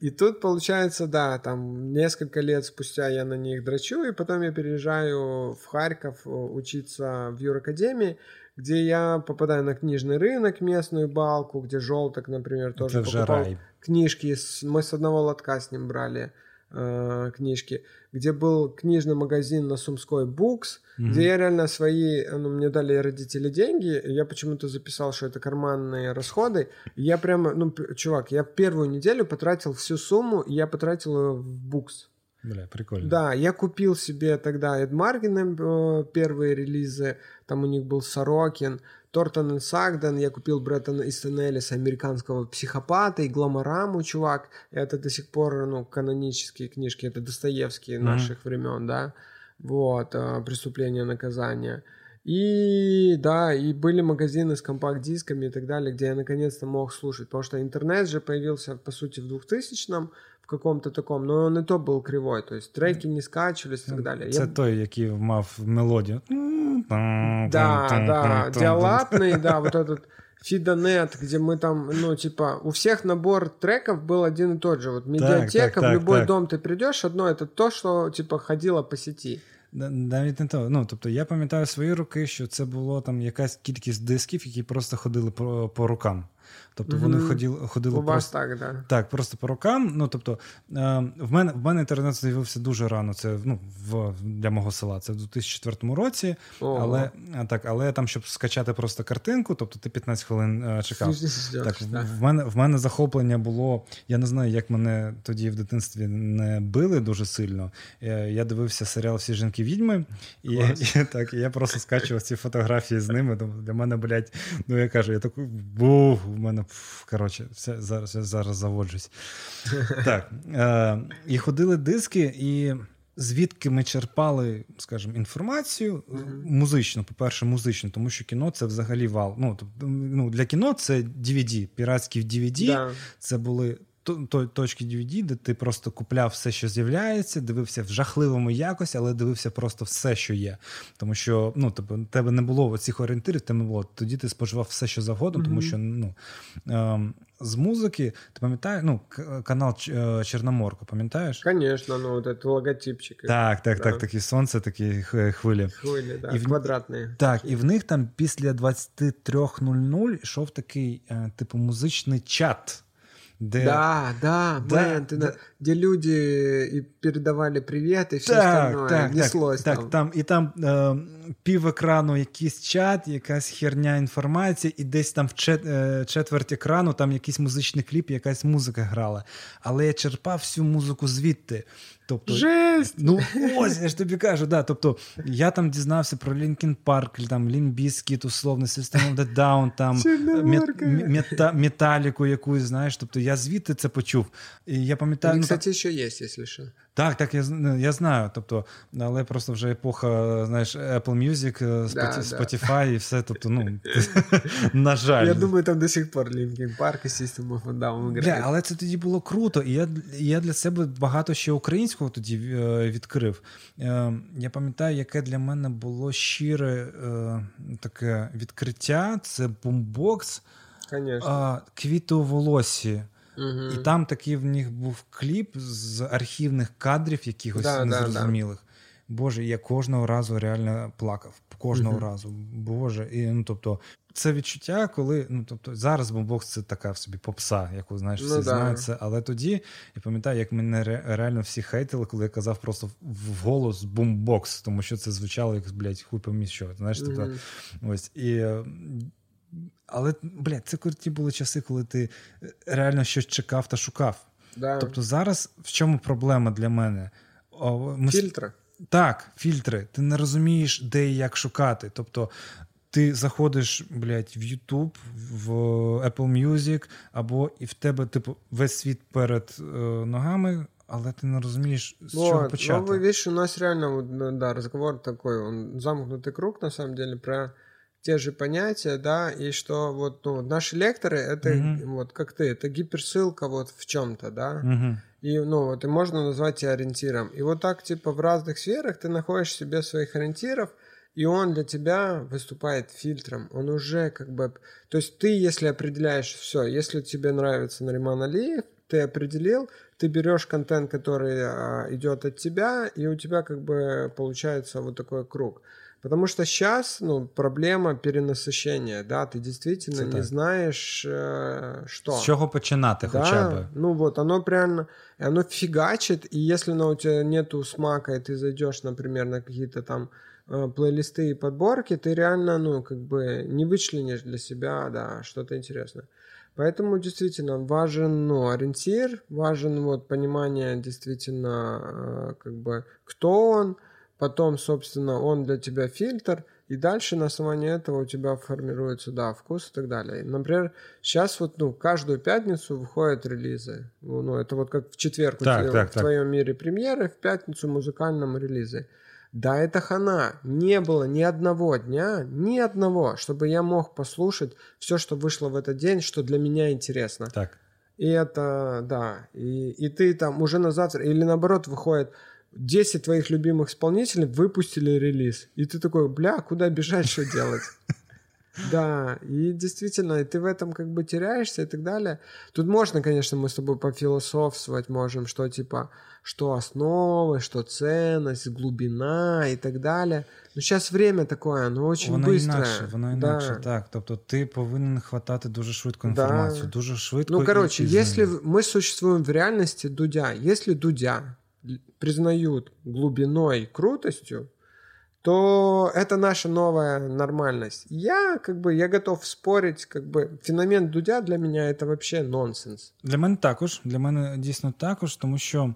И тут получается, да, там несколько лет спустя я на них дрочу, и потом я переезжаю в Харьков э, учиться в Юракадемии, где я попадаю на книжный рынок, местную балку, где желток, например, тоже Это покупал рай. книжки. Мы с одного лотка с ним брали э, книжки, где был книжный магазин на Сумской Букс, mm-hmm. где я реально свои, ну, мне дали родители деньги, я почему-то записал, что это карманные расходы, я прямо, ну, чувак, я первую неделю потратил всю сумму, и я потратил ее в Букс. Бля, прикольно. Да, я купил себе тогда Эд Маргина э, первые релизы, там у них был Сорокин, Тортон и Сагден, я купил Бреттона Истон Эллиса, американского психопата, и Гламораму, чувак, это до сих пор, ну, канонические книжки, это Достоевские mm-hmm. наших времен, да, вот, э, «Преступление, наказание». И да, и были магазины с компакт-дисками и так далее, где я наконец-то мог слушать, потому что интернет же появился, по сути, в 2000-м, в каком-то таком, но он и то был кривой, то есть треки не скачивались и так далі. Це Я... той, який мав мелодію. Да, да, диалатный, да, вот этот Фидонет, где мы там, ну, типа, у всех набор треков был один и тот же. Вот медиатека, так, так, в любой так. дом ты придешь, одно это то, что, типа, ходило по сети. Навіть не то. Ну, тобто, я пам'ятаю свої роки, що це було там якась кількість дисків, які просто ходили по, по рукам. Тобто вони mm-hmm. ходили ходили У просто, так, да. так, просто по рукам. Ну тобто е, в мене в мене інтернет з'явився дуже рано. Це ну в для мого села. Це в 2004 році. Oh. Але так, але там, щоб скачати просто картинку, тобто ти 15 хвилин е, чекав. Так, в мене в мене захоплення було. Я не знаю, як мене тоді в дитинстві не били дуже сильно. Е, я дивився серіал Всі жінки відьми, і, і так і я просто скачував ці фотографії з ними. Для мене, блядь, ну я кажу, я такий бух, у мене коротше, все, зараз я зараз заводжусь. Так. Е, І ходили диски, і звідки ми черпали, скажімо, інформацію mm-hmm. музично, по-перше, музично, тому що кіно це взагалі вал. Ну, тобто, ну, Для кіно це DVD, піратські DVD. yeah. Це були точки DVD, де ти просто купляв все, що з'являється, дивився в жахливому якості, але дивився просто все, що є. Тому що ну, тобі, тебе не було цих орієнтирів, тебе було. Тоді ти споживав все, що завгодно, mm-hmm. тому що ну, е, з музики, ти пам'ятаєш, ну, канал е, Чорноморка, пам'ятаєш? Звісно, ну, от логотипчик. Так, так, да. так, такі сонце, такі хвилі. Хвилі, да, і в... квадратні. Так, і в них там після 23.00 йшов такий, е, типу, музичний чат. Да, да, да, ты да. Где люди и передавали привет, и все так, остальное так, неслось так, там. там. І там е, пів екрану якийсь чат, якась херня інформація, і десь там в чет, е, четверть екрану там якийсь музичний кліп, якась музика грала. Але я черпав всю музику звідти. Тобто, Жесть! Ну, ось, я ж тобі кажу, да. Тобто, я там дізнався про Лінкін Парк, там Лінбіскіт, условно, System of the Down, там мета, металіку якусь, знаєш. Тобто я звідти це почув. І я пам'ятаю. Ну, кстати, ще є, якщо що. Так, так, я я знаю. Тобто, але просто вже епоха, знаєш, Apple Music, Spotify, Spotify і все. Тобто, ну на жаль. Я думаю, там до сих пор Linkin Park і System of a Down грає. Але це тоді було круто, і я я для себе багато ще українського тоді е, відкрив. Е, я пам'ятаю, яке для мене було щире е, таке відкриття. Це бумбокс квіти у волосі. Угу. І там такий в них був кліп з архівних кадрів, якихось да, незрозумілих. Да, да. Боже, я кожного разу реально плакав. Кожного угу. разу. Боже, і ну тобто. Це відчуття, коли ну тобто зараз бомбокс це така в собі попса, яку знаєш, всі ну, знають це. Але тоді я пам'ятаю, як мене реально всі хейтили, коли я казав просто в голос бомбокс, тому що це звучало як блядь, хуй помість що. Знаєш, тобто, ось і але, блядь, це круті були часи, коли ти е, реально щось чекав та шукав. Да. Тобто зараз в чому проблема для мене? Ми... Фільтри. Так, фільтри. Ти не розумієш, де і як шукати. Тобто ти заходиш, блядь, в YouTube, в Apple Music, або і в тебе, типу, весь світ перед е, ногами. Але ти не розумієш, з вот, чого почати. Ну, видишь, у нас реально да, разговор такой, он замкнутый круг, на самом деле, про те же понятия, да, и что вот ну, наши лекторы это mm-hmm. вот как ты, это гиперссылка вот в чем-то, да. Mm-hmm. и, ну, вот, и можно назвать тебя ориентиром. И вот так, типа, в разных сферах ты находишь себе своих ориентиров, и он для тебя выступает фильтром. Он уже как бы... То есть ты, если определяешь все, если тебе нравится Нариман Алиев, ты определил, ты берешь контент, который а, идет от тебя, и у тебя как бы получается вот такой круг. Потому что сейчас, ну, проблема перенасыщения, да, ты действительно Це не так. знаешь, э, что. С чего починати да, хоча бы. Ну вот, оно прям, оно фигачит, и если ну, у тебя нету смака, и ты зайдешь, например, на какие-то там э, плейлисты и подборки, ты реально, ну, как бы не вычленишь для себя, да, что-то интересное. Поэтому действительно важен ну, ориентир, важен вот понимание действительно, э, как бы, кто он, потом, собственно, он для тебя фильтр, и дальше на основании этого у тебя формируется, да, вкус и так далее. Например, сейчас вот, ну, каждую пятницу выходят релизы. Ну, ну это вот как в четверг так, у тебя, так, в так. твоем мире премьеры, в пятницу музыкальном релизы. Да, это хана. Не было ни одного дня, ни одного, чтобы я мог послушать все, что вышло в этот день, что для меня интересно. Так. И это, да. И, и ты там уже на завтра, или наоборот, выходит 10 твоих любимых исполнителей выпустили релиз. И ты такой, бля, куда бежать, что делать? Да, и действительно, и ты в этом как бы теряешься и так далее. Тут можно, конечно, мы с тобой пофилософствовать можем, что типа, что основы, что ценность, глубина и так далее. Но сейчас время такое, оно очень воно быстре. Інакше, воно інакше, да. так. Тобто ти повинен хватати дуже швидко інформацію, да. дуже швидко. Ну, короче, і, если мы существуем в реальности Дудя, если Дудя признают глубиной крутостью, то это наша новая нормальность. Я как бы я готов спорить, как бы феномен Дудя для меня это вообще нонсенс. Для мене також, для мене дійсно також, тому що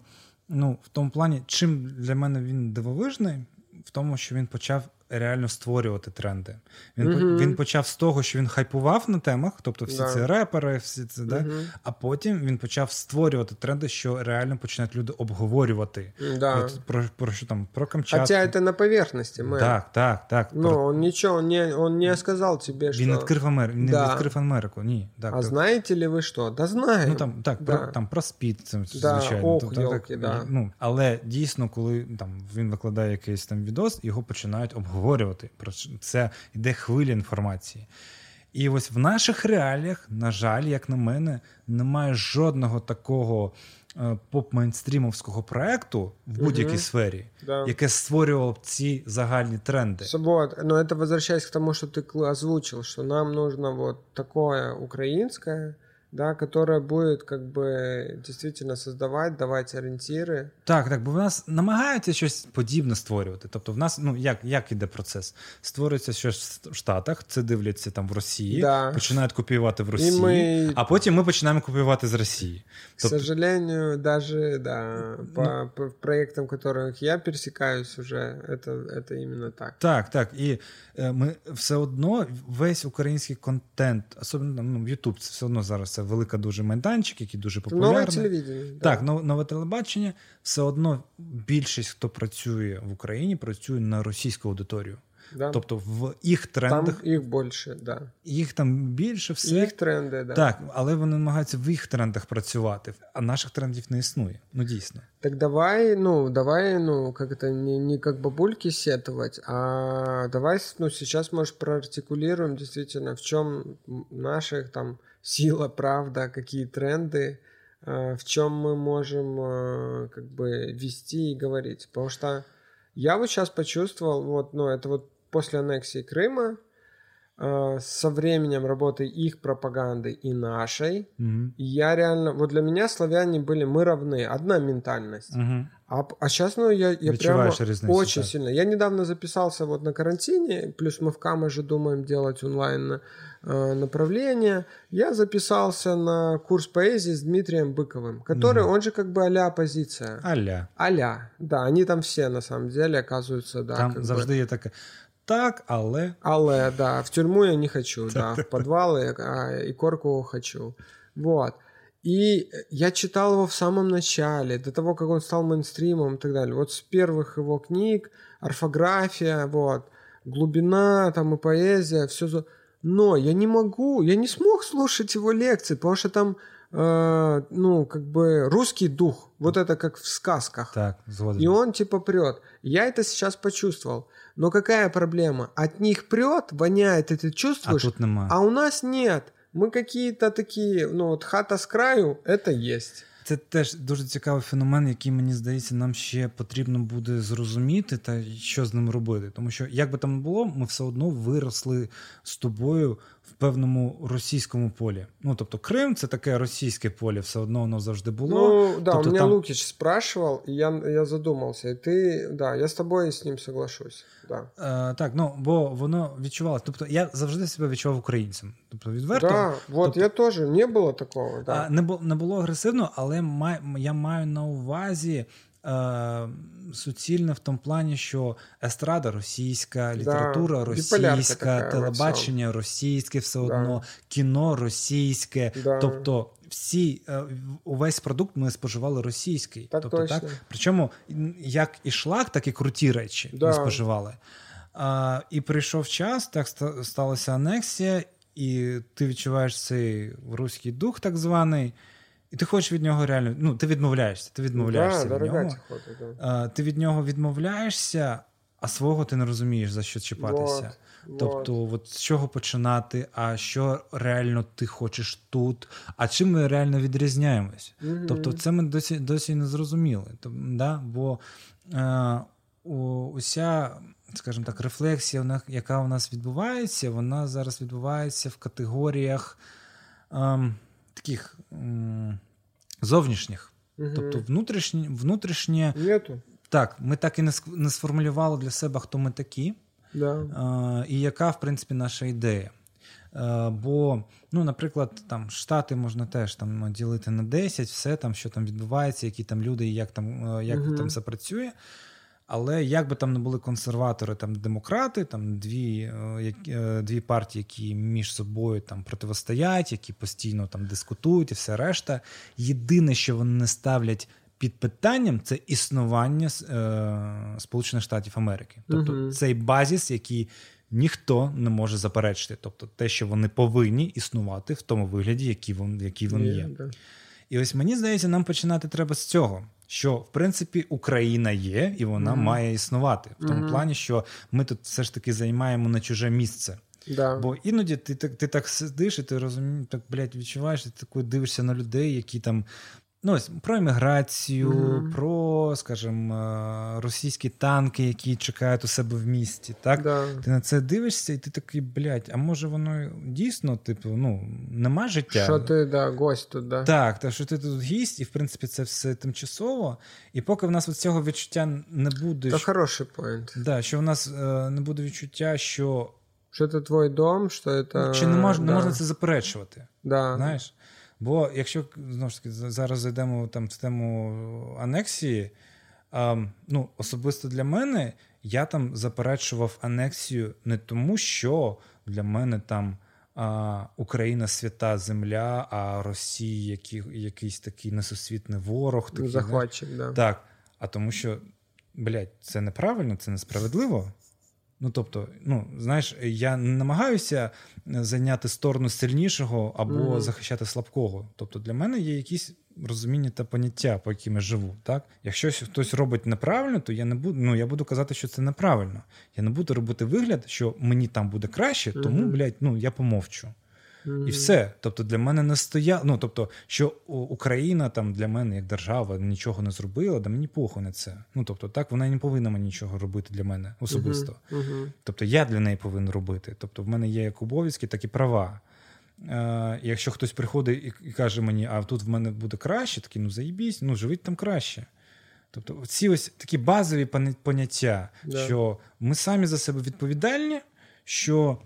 ну в тому плані, чим для мене він дивовижний, в тому, що він почав реально створювати тренди. Він mm-hmm. він почав з того, що він хайпував на темах, тобто всі yeah. ці репери, всі це, mm-hmm. да? а потім він почав створювати тренди, що реально починають люди обговорювати. Да. От, про, про що там, про Камчатку. Хоча це на поверхності. Ми... Так, так, так. Ну, про... он нічого не, он не сказав тебе, що... Він відкрив, Амер... не да. відкрив Америку, ні. Так, а так. знаєте ли ви що? Да знаємо. Ну, там, так, да. про, там, про спід, це, да. звичайно. Ох, тобто, йолки, так, да. ну, але дійсно, коли там, він викладає якийсь там відос, його починають обговорювати. Про це йде хвиля інформації. І ось в наших реаліях, на жаль, як на мене, немає жодного такого е, поп-мейнстрімовського проекту в будь-якій угу. сфері, да. яке створювало б ці загальні тренди. Вот, но это возвращаясь к тому, что ты озвучил, что нам нужно вот такое украинское, да, которая будет как бы действительно создавати, давати орієнтири. Так, так, бо в нас намагаються щось подібне створювати. Тобто, в нас, ну як як іде процес? Створюється щось в Штатах, це дивляться там в Росії, да. починають копіювати в Росії, ми... а потім ми починаємо копіювати з Росії. Тобто... К сожалению, даже да, по, ну... по проектам, которых я пересікаюсь, уже это, это іменно так. Так, так. І е, ми все одно весь український контент, особливо ну, YouTube, це все одно зараз це велика дуже майданчик, який дуже популярний. Нове телевізія. Так, да. нове телебачення. Все одно більшість, хто працює в Україні, працює на російську аудиторію. Да. Тобто в їх трендах Там їх більше, да. їх там більше все. Їх тренди, да. Так, але вони намагаються в їх трендах працювати, а наших трендів не існує. Ну дійсно. Так давай, ну, давай, ну, как это, не, не как бабульки сетовать, а давай, ну, сейчас, может, проартикулируем действительно, в чем наших там сила, правда, какие тренды, э, в чем мы можем э, как бы вести и говорить. Потому что я вот сейчас почувствовал, вот, ну, это вот после аннексии Крыма, э, со временем работы их пропаганды и нашей, mm-hmm. я реально, вот для меня славяне были, мы равны, одна ментальность. Mm-hmm. А, а сейчас, ну, я, я прямо разницу, очень да. сильно. Я недавно записался вот на карантине, плюс мы в Камаже думаем делать онлайн направление. Я записался на курс поэзии с Дмитрием Быковым, который, угу. он же как бы а-ля оппозиция. А-ля. А-ля, да, они там все на самом деле оказываются, да. Там завжди бы. є таке. Так, але. Але, да, в тюрьму я не хочу, да, в подвалы а, и корку хочу. Вот. И я читал его в самом начале, до того, как он стал мейнстримом и так далее. Вот с первых его книг, орфография, вот, глубина там и поэзия, все. Но я не могу, я не смог слушать его лекции, потому что там э, ну, как бы русский дух. Вот это как в сказках. Так, згоден. И он типа прет. Я это сейчас почувствовал. Но какая проблема? От них прет, воняет, и ты А чувствуешь, тут нема. а у нас нет. Мы какие-то такие, ну вот хата с краю, это есть. Це теж дуже цікавий феномен, який мені здається, нам ще потрібно буде зрозуміти та що з ним робити. Тому що, як би там не було, ми все одно виросли з тобою в певному російському полі. Ну тобто, Крим це таке російське поле, все одно воно завжди було. Ну, да, Тобто у меня там- Лукич спрашивал, и я, я задумался. И ты, да, я с тобой с ним соглашусь. Да. Е, так, ну бо воно відчувалося. Тобто, я завжди себе відчував українцем. Тобто, відверто. Да, вот Тобто- я тоже, не было такого, да. Не, бу- не було агресивно, але май, я маю на увазі суцільне в тому плані, що естрада російська, література біполярка російська, така телебачення російське, все Да. одно, кіно російське. Да. Тобто, всі, е, увесь продукт ми споживали російський. Так тобто, точно. так? Причому як і шлак, так і круті речі ми споживали. А, і прийшов час, так сталася анексія, і ти відчуваєш цей руський дух, так званий, і ти хочеш від нього реально. Ну, ти відмовляєшся. Ти відмовляєшся да, від нього. охота, да. А, ти від нього відмовляєшся, а свого ти не розумієш, за що чіпатися. Вот, Тобто, вот. от з чого починати, а що реально ти хочеш тут, а чим ми реально відрізняємось? Мгм. Тобто, це ми досі досі не зрозуміли. Тобто, да? Бо е, у, уся, скажімо так, рефлексія, вона- яка у нас відбувається, вона зараз відбувається в категоріях ем, таких ем, зовнішніх. Мгм. Тобто, внутрішнє, внутрішнє, Нету, так, ми так і не не сформулювали для себе, хто ми такі. да. Е, і яка, в принципі, наша ідея. Бо, ну, наприклад, там Штати можна теж там ділити на 10, все там, що там відбувається, які там люди, і як там, е, як Мгм. там все працює. Але як би там не були консерватори, там демократи, там дві, е, е, дві партії, які між собою там противостоять, які постійно там дискутують і все решта. Єдине, що вони не ставлять під питанням, це існування е, Сполучених Штатів Америки. Тобто Мгм. цей базіс, який ніхто не може заперечити. Тобто те, що вони повинні існувати в тому вигляді, який він, який він є. І ось мені здається, нам починати треба з цього. Що в принципі Україна є, і вона Мгм. має існувати в тому Мгм. плані, що ми тут все ж таки займаємо на чуже місце. Да. Бо іноді ти так ти так сидиш, і ти розумієш, так блядь, відчуваєш, і ти такий дивишся на людей, які там. Ну, ось про імміграцію, Мгм. про, скажімо, е, російські танки, які чекають у себе в місті. Так? Да. Ти на це дивишся, і ти такий, блядь, а може воно дійсно, типу, ну, нема життя. Що ти, да, гость тут, да. Так, так що ти тут гість, і в принципі це все тимчасово. І поки в нас от цього відчуття не буде, Это що, хороший поинт. да, що в нас е, не буде відчуття, що Что это твой дом, что это... чи не можна, не да. можна це заперечувати. Да. Знаєш? Бо якщо знову ж таки зараз зайдемо там в тему анексії, а, ну, особисто для мене я там заперечував анексію не тому, що для мене там а, Україна свята земля, а Росія який, якийсь такий несусвітний ворог. Такий. Захватчик, да. Так. А тому що, блядь, це неправильно, це несправедливо. Ну, тобто, ну, знаєш, я не намагаюся зайняти сторону сильнішого або Мгм. захищати слабкого. Тобто, для мене є якісь розуміння та поняття, по яким я живу. Так? Якщо хтось робить неправильно, то я не буду, ну, я буду казати, що це неправильно. Я не буду робити вигляд, що мені там буде краще, тому, Мгм. блядь, ну, я помовчу. Мгм. І все. Тобто для мене не стояло. Ну тобто, що Україна там для мене як держава нічого не зробила, да мені похуй на це. Ну тобто, так вона не повинна мені нічого робити для мене особисто. Мгм. Тобто я для неї повинен робити. Тобто, в мене є як обов'язки, так і права. Е, якщо хтось приходить і, і каже мені, а тут в мене буде краще, такий, ну заїбісь, ну живіть там краще. Тобто, ці ось такі базові пон- поняття, Да. що ми самі за себе відповідальні, що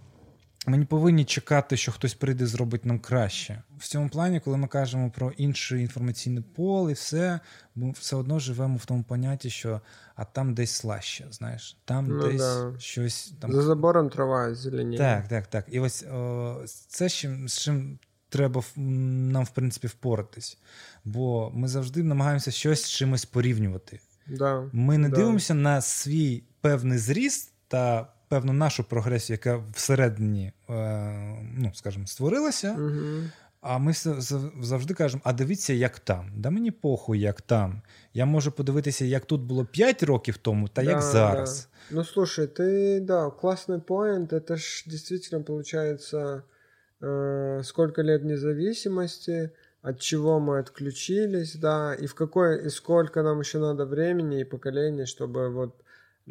ми не повинні чекати, що хтось прийде і зробить нам краще. В цьому плані, коли ми кажемо про інше інформаційне поле, і все, ми все одно живемо в тому понятті, що а там десь слаще, знаєш, там Ну десь да. щось там. За забором трава зеленее. Так, так, так. І ось о, це з чим, з чим треба нам, в принципі, впоратись. Бо ми завжди намагаємося щось з чимось порівнювати. Да. Ми не Да. дивимося на свій певний зріст та певну нашу прогресію, яка всередині, е, ну, скажімо, створилася, Мгм. А ми завжди кажемо: а дивіться, як там. Да мені похуй, як там. Я можу подивитися, як тут було 5 років тому, та да, як зараз. Да. Ну слушай, ты, да, классный поинт. Это ж действительно получается, э, сколько лет независимости, от чего мы отключились, да, и в какой, и сколько нам еще надо времени и поколений, чтобы вот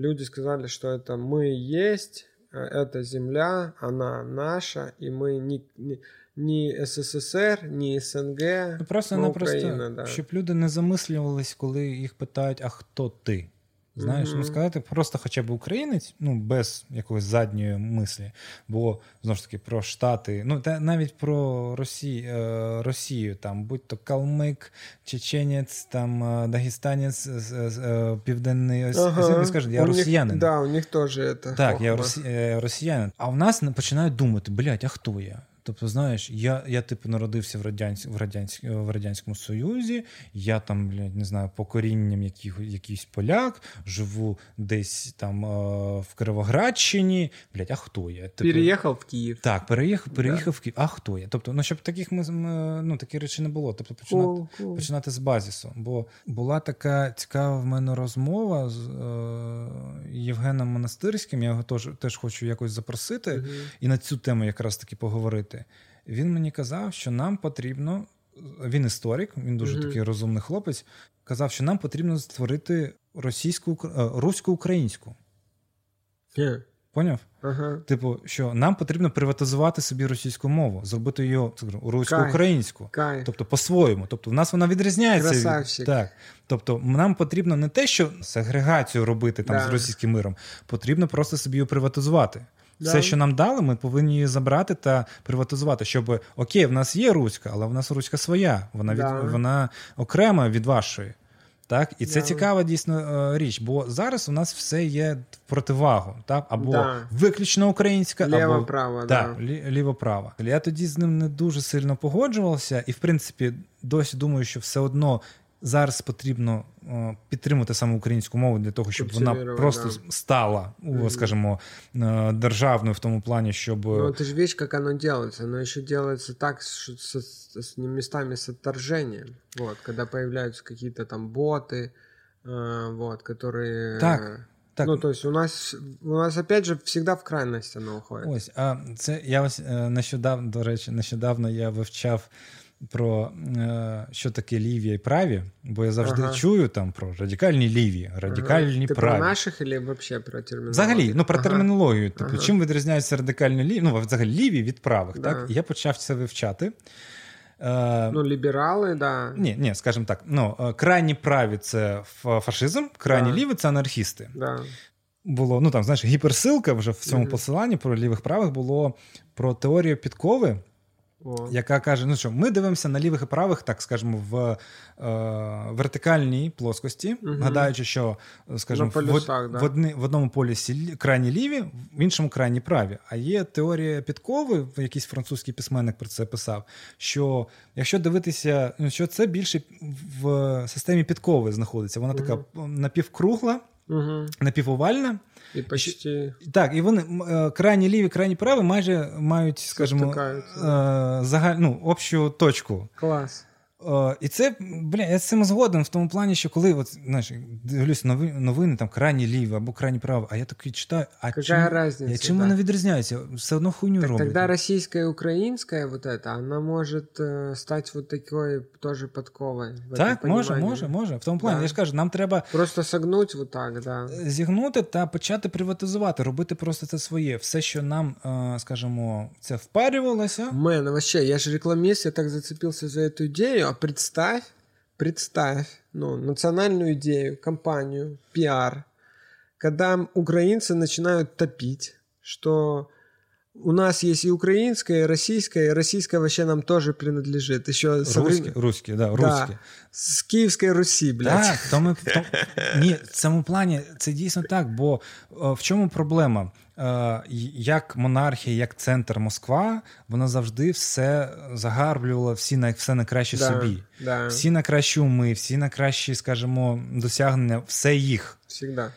люди сказали, что это мы есть, э, это земля, она наша, и мы не, не ні СССР, ні СНГ. Ну, просто напросто, да. щоб люди не замислювались, коли їх питають, а хто ти? Знаєш, mm-hmm. ну сказати просто хоча б українець, ну без якоїсь задньої мислі. Бо знову ж таки про Штати, ну та навіть про Росію, е, Росію, там, будь то калмик, чеченець, там е, дагестанець, е, південний ага. скажуть, я у росіянин. Них, да, у них теж це Так, я росіянин. А в нас починають думати, блядь, а хто я? Тобто, знаєш, я я типу народився в радянсь, в, радянсь, в Радянському Союзі, я там, блядь, не знаю, по корінням яких, якийсь поляк, живу десь там е, в Кировоградщині. Блядь, а хто я? Типу, переїхав в Київ. Так, переїхав переїхав да. в Київ. А хто я? Тобто, ну щоб таких ми, ну, такі речі не було. Тобто починати cool, cool. починати з базісу. Бо була така цікава в мене розмова з е, Євгеном Монастирським. Я його теж, теж хочу якось запросити uh і на цю тему якраз таки поговорити робити. Він мені казав, що нам потрібно. Він історик, він дуже mm-hmm. такий розумний хлопець. Казав, що нам потрібно створити російську е, русько-українську. Yeah. Поняв? Uh-huh. Типу, що нам потрібно приватизувати собі російську мову, зробити її русько-українську. Кай. Тобто по-своєму. Тобто, в нас вона відрізняється. Красавчик. Так. Тобто, нам потрібно не те, що сегрегацію робити там да. з російським миром, потрібно просто собі її приватизувати. Все, що нам дали, ми повинні її забрати та приватизувати, щоб окей, в нас є руська, але в нас руська своя, вона від вона окрема від вашої. Так, і це yeah. цікава дійсно е, річ, бо зараз у нас все є в противагу, так або да. виключно українська, Ліво, або право, так, да. ліво-право. Я тоді з ним не дуже сильно погоджувався, і в принципі досі думаю, що все одно зараз потрібно о, підтримати саме українську мову для того, щоб вона просто да. стала, mm-hmm. скажімо, е, державною в тому плані, щоб. Ну, ты же видишь, как оно делается. Оно еще делается так, что с, с, с местами с отторжением. Вот, когда появляются какие-то там боты, э, вот, которые. Так. Так. Ну, то есть у нас у нас опять же всегда в крайність воно уходить. Ось, а це я ось е, нещодавно, до речі, нещодавно я вивчав про е, що таке ліві і праві, бо я завжди ага. чую там про радикальні ліві, радикальні ага. Ти про наших або взагалі про термінологію? Взагалі, ну про ага. термінологію. Типу, чим відрізняються радикальні ліві, ну взагалі ліві від правих. Да. Так? І я почав це вивчати. Е, ну, ліберали, да. Ні, ні, скажімо так. Ну, е, крайні праві це фашизм, крайні да. ліві це анархісти. Да. Було, ну там, знаєш, гіперсилка вже в цьому mm-hmm. посиланні про лівих правих було про теорію підкови. О. яка каже: ну що, ми дивимося на лівих і правих, так скажемо, в е, вертикальній плоскості, угу. гадаючи, що скажімо, полюсах, в, да. в, одні, в одному полюсі крайні ліві, в іншому крайні праві. А є теорія підкови, якийсь французький письменник про це писав. Що якщо дивитися, ну, що це більше в системі підкови знаходиться, вона угу. така напівкругла, угу. напівовальна. І почти... Так, і вони е, крайні ліві, крайні праві майже мають, скажімо, е, загаль... ну, общу точку. Клас. О, І це, бля, я з цим згоден в тому плані, що коли от, знаєш, дивлюсь новини, новини там крайні ліві або крайні праві, а я такий читаю, а чим, разница, я, чим да. вони відрізняються? Все одно хуйню так, роблять. Тогда російська і українська вот это, вона може э, стати вот такою теж подковою. Так, може, може, може. В тому плані, да. я ж кажу, нам треба просто согнути вот так, да. зігнути та почати приватизувати, робити просто це своє. Все, що нам, е, скажімо, це впарювалося. Мен, вообще, я ж рекламіст, я так зацепився за цю ідею представь, представь, ну, национальную идею, компанию, пиар, когда украинцы начинают топить, что у нас есть и украинская, и российская, и российская вообще нам тоже принадлежит. Еще русский, соврем... русский, да, русский. Да, з Київської Русі, блядь. Так, то ми, то, ні, в цьому плані це дійсно так, бо в чому проблема? Е, як монархія, як центр Москва, вона завжди все загарблювала всі на все найкраще да, собі. Да. Всі найкращі уми, всі найкращі, скажімо, досягнення, все їх. Всегда.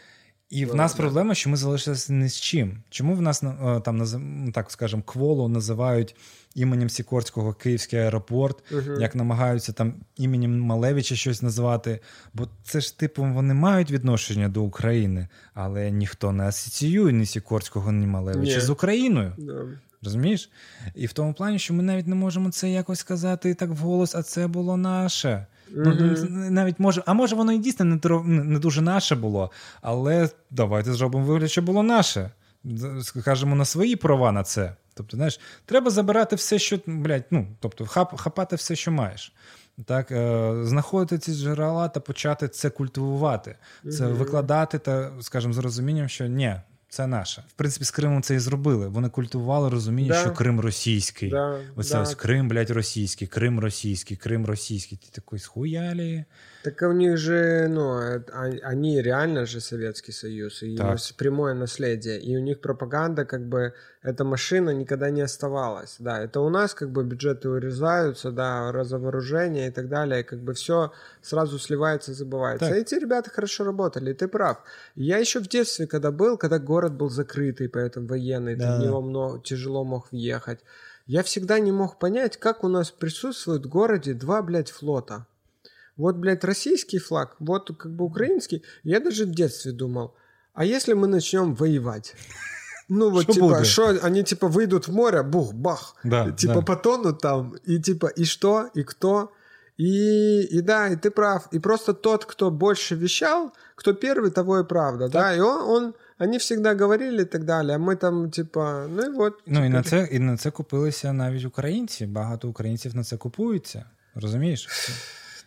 І в нас проблема, що ми залишилися не з чим. Чому в нас е, там так скажемо, кволу називають іменем Сікорського Київський аеропорт, uh як намагаються там іменем Малевича щось назвати? Бо це ж типу вони мають відношення до України, але ніхто не асоціює ні Сікорського, ні Малевича з Україною. Yeah. Розумієш? І в тому плані, що ми навіть не можемо це якось сказати так вголос, а це було наше. Mm-hmm. Навіть може, А може воно і дійсно не, не дуже наше було, але давайте зробимо вигляд, що було наше. Скажемо на свої права на це. Тобто, знаєш, треба забирати все, що блядь, ну, тобто, хап, хапати все, що маєш. Так, е, Знаходити ці джерела та почати це культивувати, це mm-hmm. викладати та, скажімо, з розумінням, що ні, це наше. В принципі, з Кримом це і зробили. Вони культували розуміння, да. що Крим російський. Да, Оце да. ось Крим, блядь, російський, Крим російський, Крим російський. Ти такий схуялі. Так у них же, ну, они реально же Советский Союз, и так. прямое наследие, и у них пропаганда, как бы, эта машина никогда не оставалась, да, это у нас, как бы, бюджеты урезаются, да, разовооружение и так далее, как бы все сразу сливается, забывается. Так. А эти ребята хорошо работали, ты прав. Я еще в детстве, когда был, когда город был закрытый, поэтому военный, да. ты в него много, тяжело мог въехать, я всегда не мог понять, как у нас присутствует в городе два, блядь, флота. Вот, блядь, российский флаг, вот как бы украинский. Я даже в детстве думал, а если мы начнем воевать? Ну вот, типа, что, они типа выйдут в море, бух, бах, да, типа да. потонут там, и типа, и что, и кто, и, и да, и ты прав. И просто тот, кто больше вещал, кто первый, того и правда, так. да, и он, он они всегда говорили і так далі, а ми там, типа, ну і от. Ну і на це і на це купилися навіть українці. Багато українців на це купуються. Розумієш?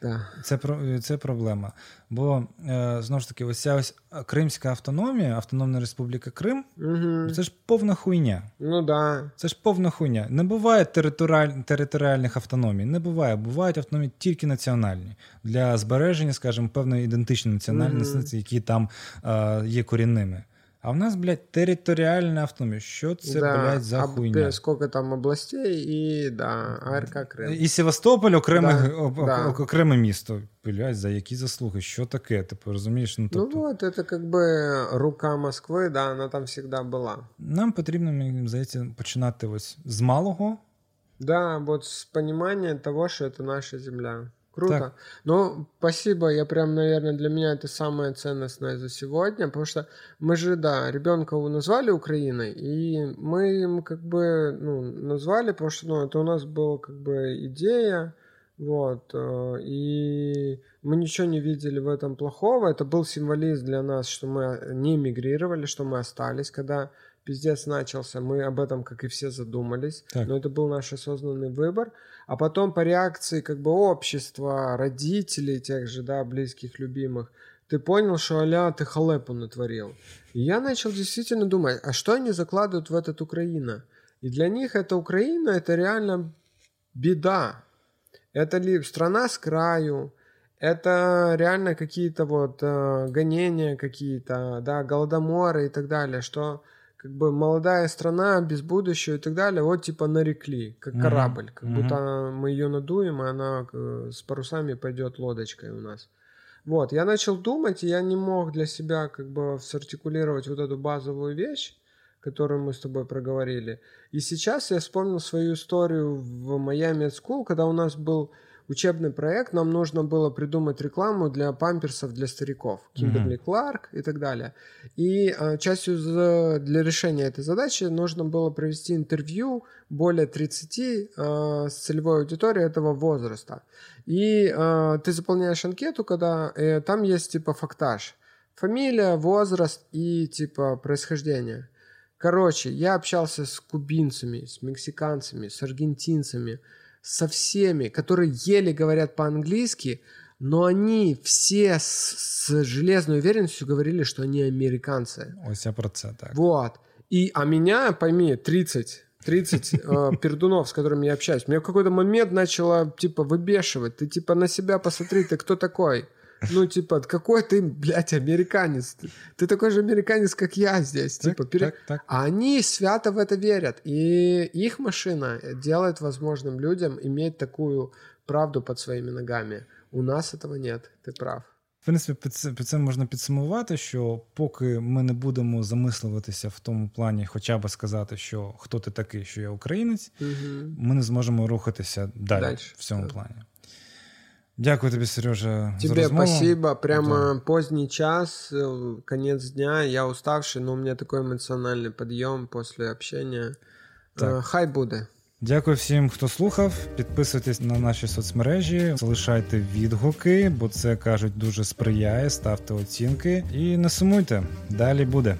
Да. Це це проблема. Бо е, знову ж таки, ось ця ось Кримська автономія, Автономна Республіка Крим, угу. це ж повна хуйня. Ну да. Це ж повна хуйня. Не буває територіаль... територіальних автономій. Не буває. Бувають автономії тільки національні для збереження, скажімо, певної ідентичної національності, угу. які там е, є корінними. А в нас, блядь, територіальна автономія. Що це, да, блядь, за об, хуйня? Сколько там областей і да, АРК Крим. І Севастополь окреме, да, да. окреме місто. Блядь, за які заслуги? Що таке? Ти розумієш? Ну, тобто... ну вот, это как бы рука Москви, да, вона там завжди була. Нам потрібно, мені здається, починати ось з малого. Да, вот з понимания того, що це наша земля. Круто. Так. Ну, спасибо. Я прям, наверное, для меня это самое ценностное за сегодня, потому что мы же, да, ребенка назвали Украиной, и мы им как бы, ну, назвали, потому что, ну, это у нас была как бы идея, вот, э, и мы ничего не видели в этом плохого. Это был символизм для нас, что мы не мигрировали, что мы остались, когда пиздец начался. Мы об этом, как и все, задумались. Так. Но это был наш осознанный выбор. А потом по реакции как бы общества, родителей тех же, да, близких, любимых, ты понял, что аля ты халепу натворил. И я начал действительно думать, а что они закладывают в этот Украина? И для них эта Украина, это реально беда. Это ли страна с краю, это реально какие-то вот э, гонения какие-то, да, голодоморы и так далее, что как бы молодая страна без будущего и так далее, вот типа нарекли, как mm-hmm. корабль, как mm-hmm. будто мы ее надуем, и она э, с парусами пойдет лодочкой у нас. Вот, я начал думать, и я не мог для себя как бы сартикулировать вот эту базовую вещь, которую мы с тобой проговорили. И сейчас я вспомнил свою историю в Miami School, когда у нас был учебный проект, нам нужно было придумать рекламу для памперсов для стариков, Кимберли mm-hmm. Кларк и так далее. И э, частью за, для решения этой задачи нужно было провести интервью более 30 э, с целевой аудиторией этого возраста. И э, ты заполняешь анкету, когда э, там есть типа фактаж. Фамилия, возраст и типа происхождение. Короче, я общался с кубинцами, с мексиканцами, с аргентинцами, со всеми, которые еле говорят по-английски, но они все с, с железной уверенностью говорили, что они американцы. Ось я про це, так. Вот. И, а меня, пойми, 30 30 э, пердунов, с которыми я общаюсь. Меня в какой-то момент начало, типа, выбешивать. Ты, типа, на себя посмотри, ты кто такой? Ну, типа, какой ты, блядь, американец? Ты, ты такой же американец, как я здесь. Так, типа, пере... так, так. А они свято в это верят. И их машина делает возможным людям иметь такую правду под своими ногами. У нас этого нет, ты прав. принципі, під це, під це можна підсумувати, що поки ми не будемо замислюватися в тому плані, хоча б сказати, що хто ти такий, що я українець, Угу. ми не зможемо рухатися далі Дальше, в цьому так. плані. Дякую тобі, Сережа. за Тебе розмову. спасибо. Прямо Да. поздний час, э, конец дня. Я уставший, но у меня такой эмоциональный подъем после общения. Так. Э, Хай буде. Дякую всім, хто слухав. Підписуйтесь на наші соцмережі, залишайте відгуки, бо це кажуть дуже сприяє. Ставте оцінки і не сумуйте. Далі буде.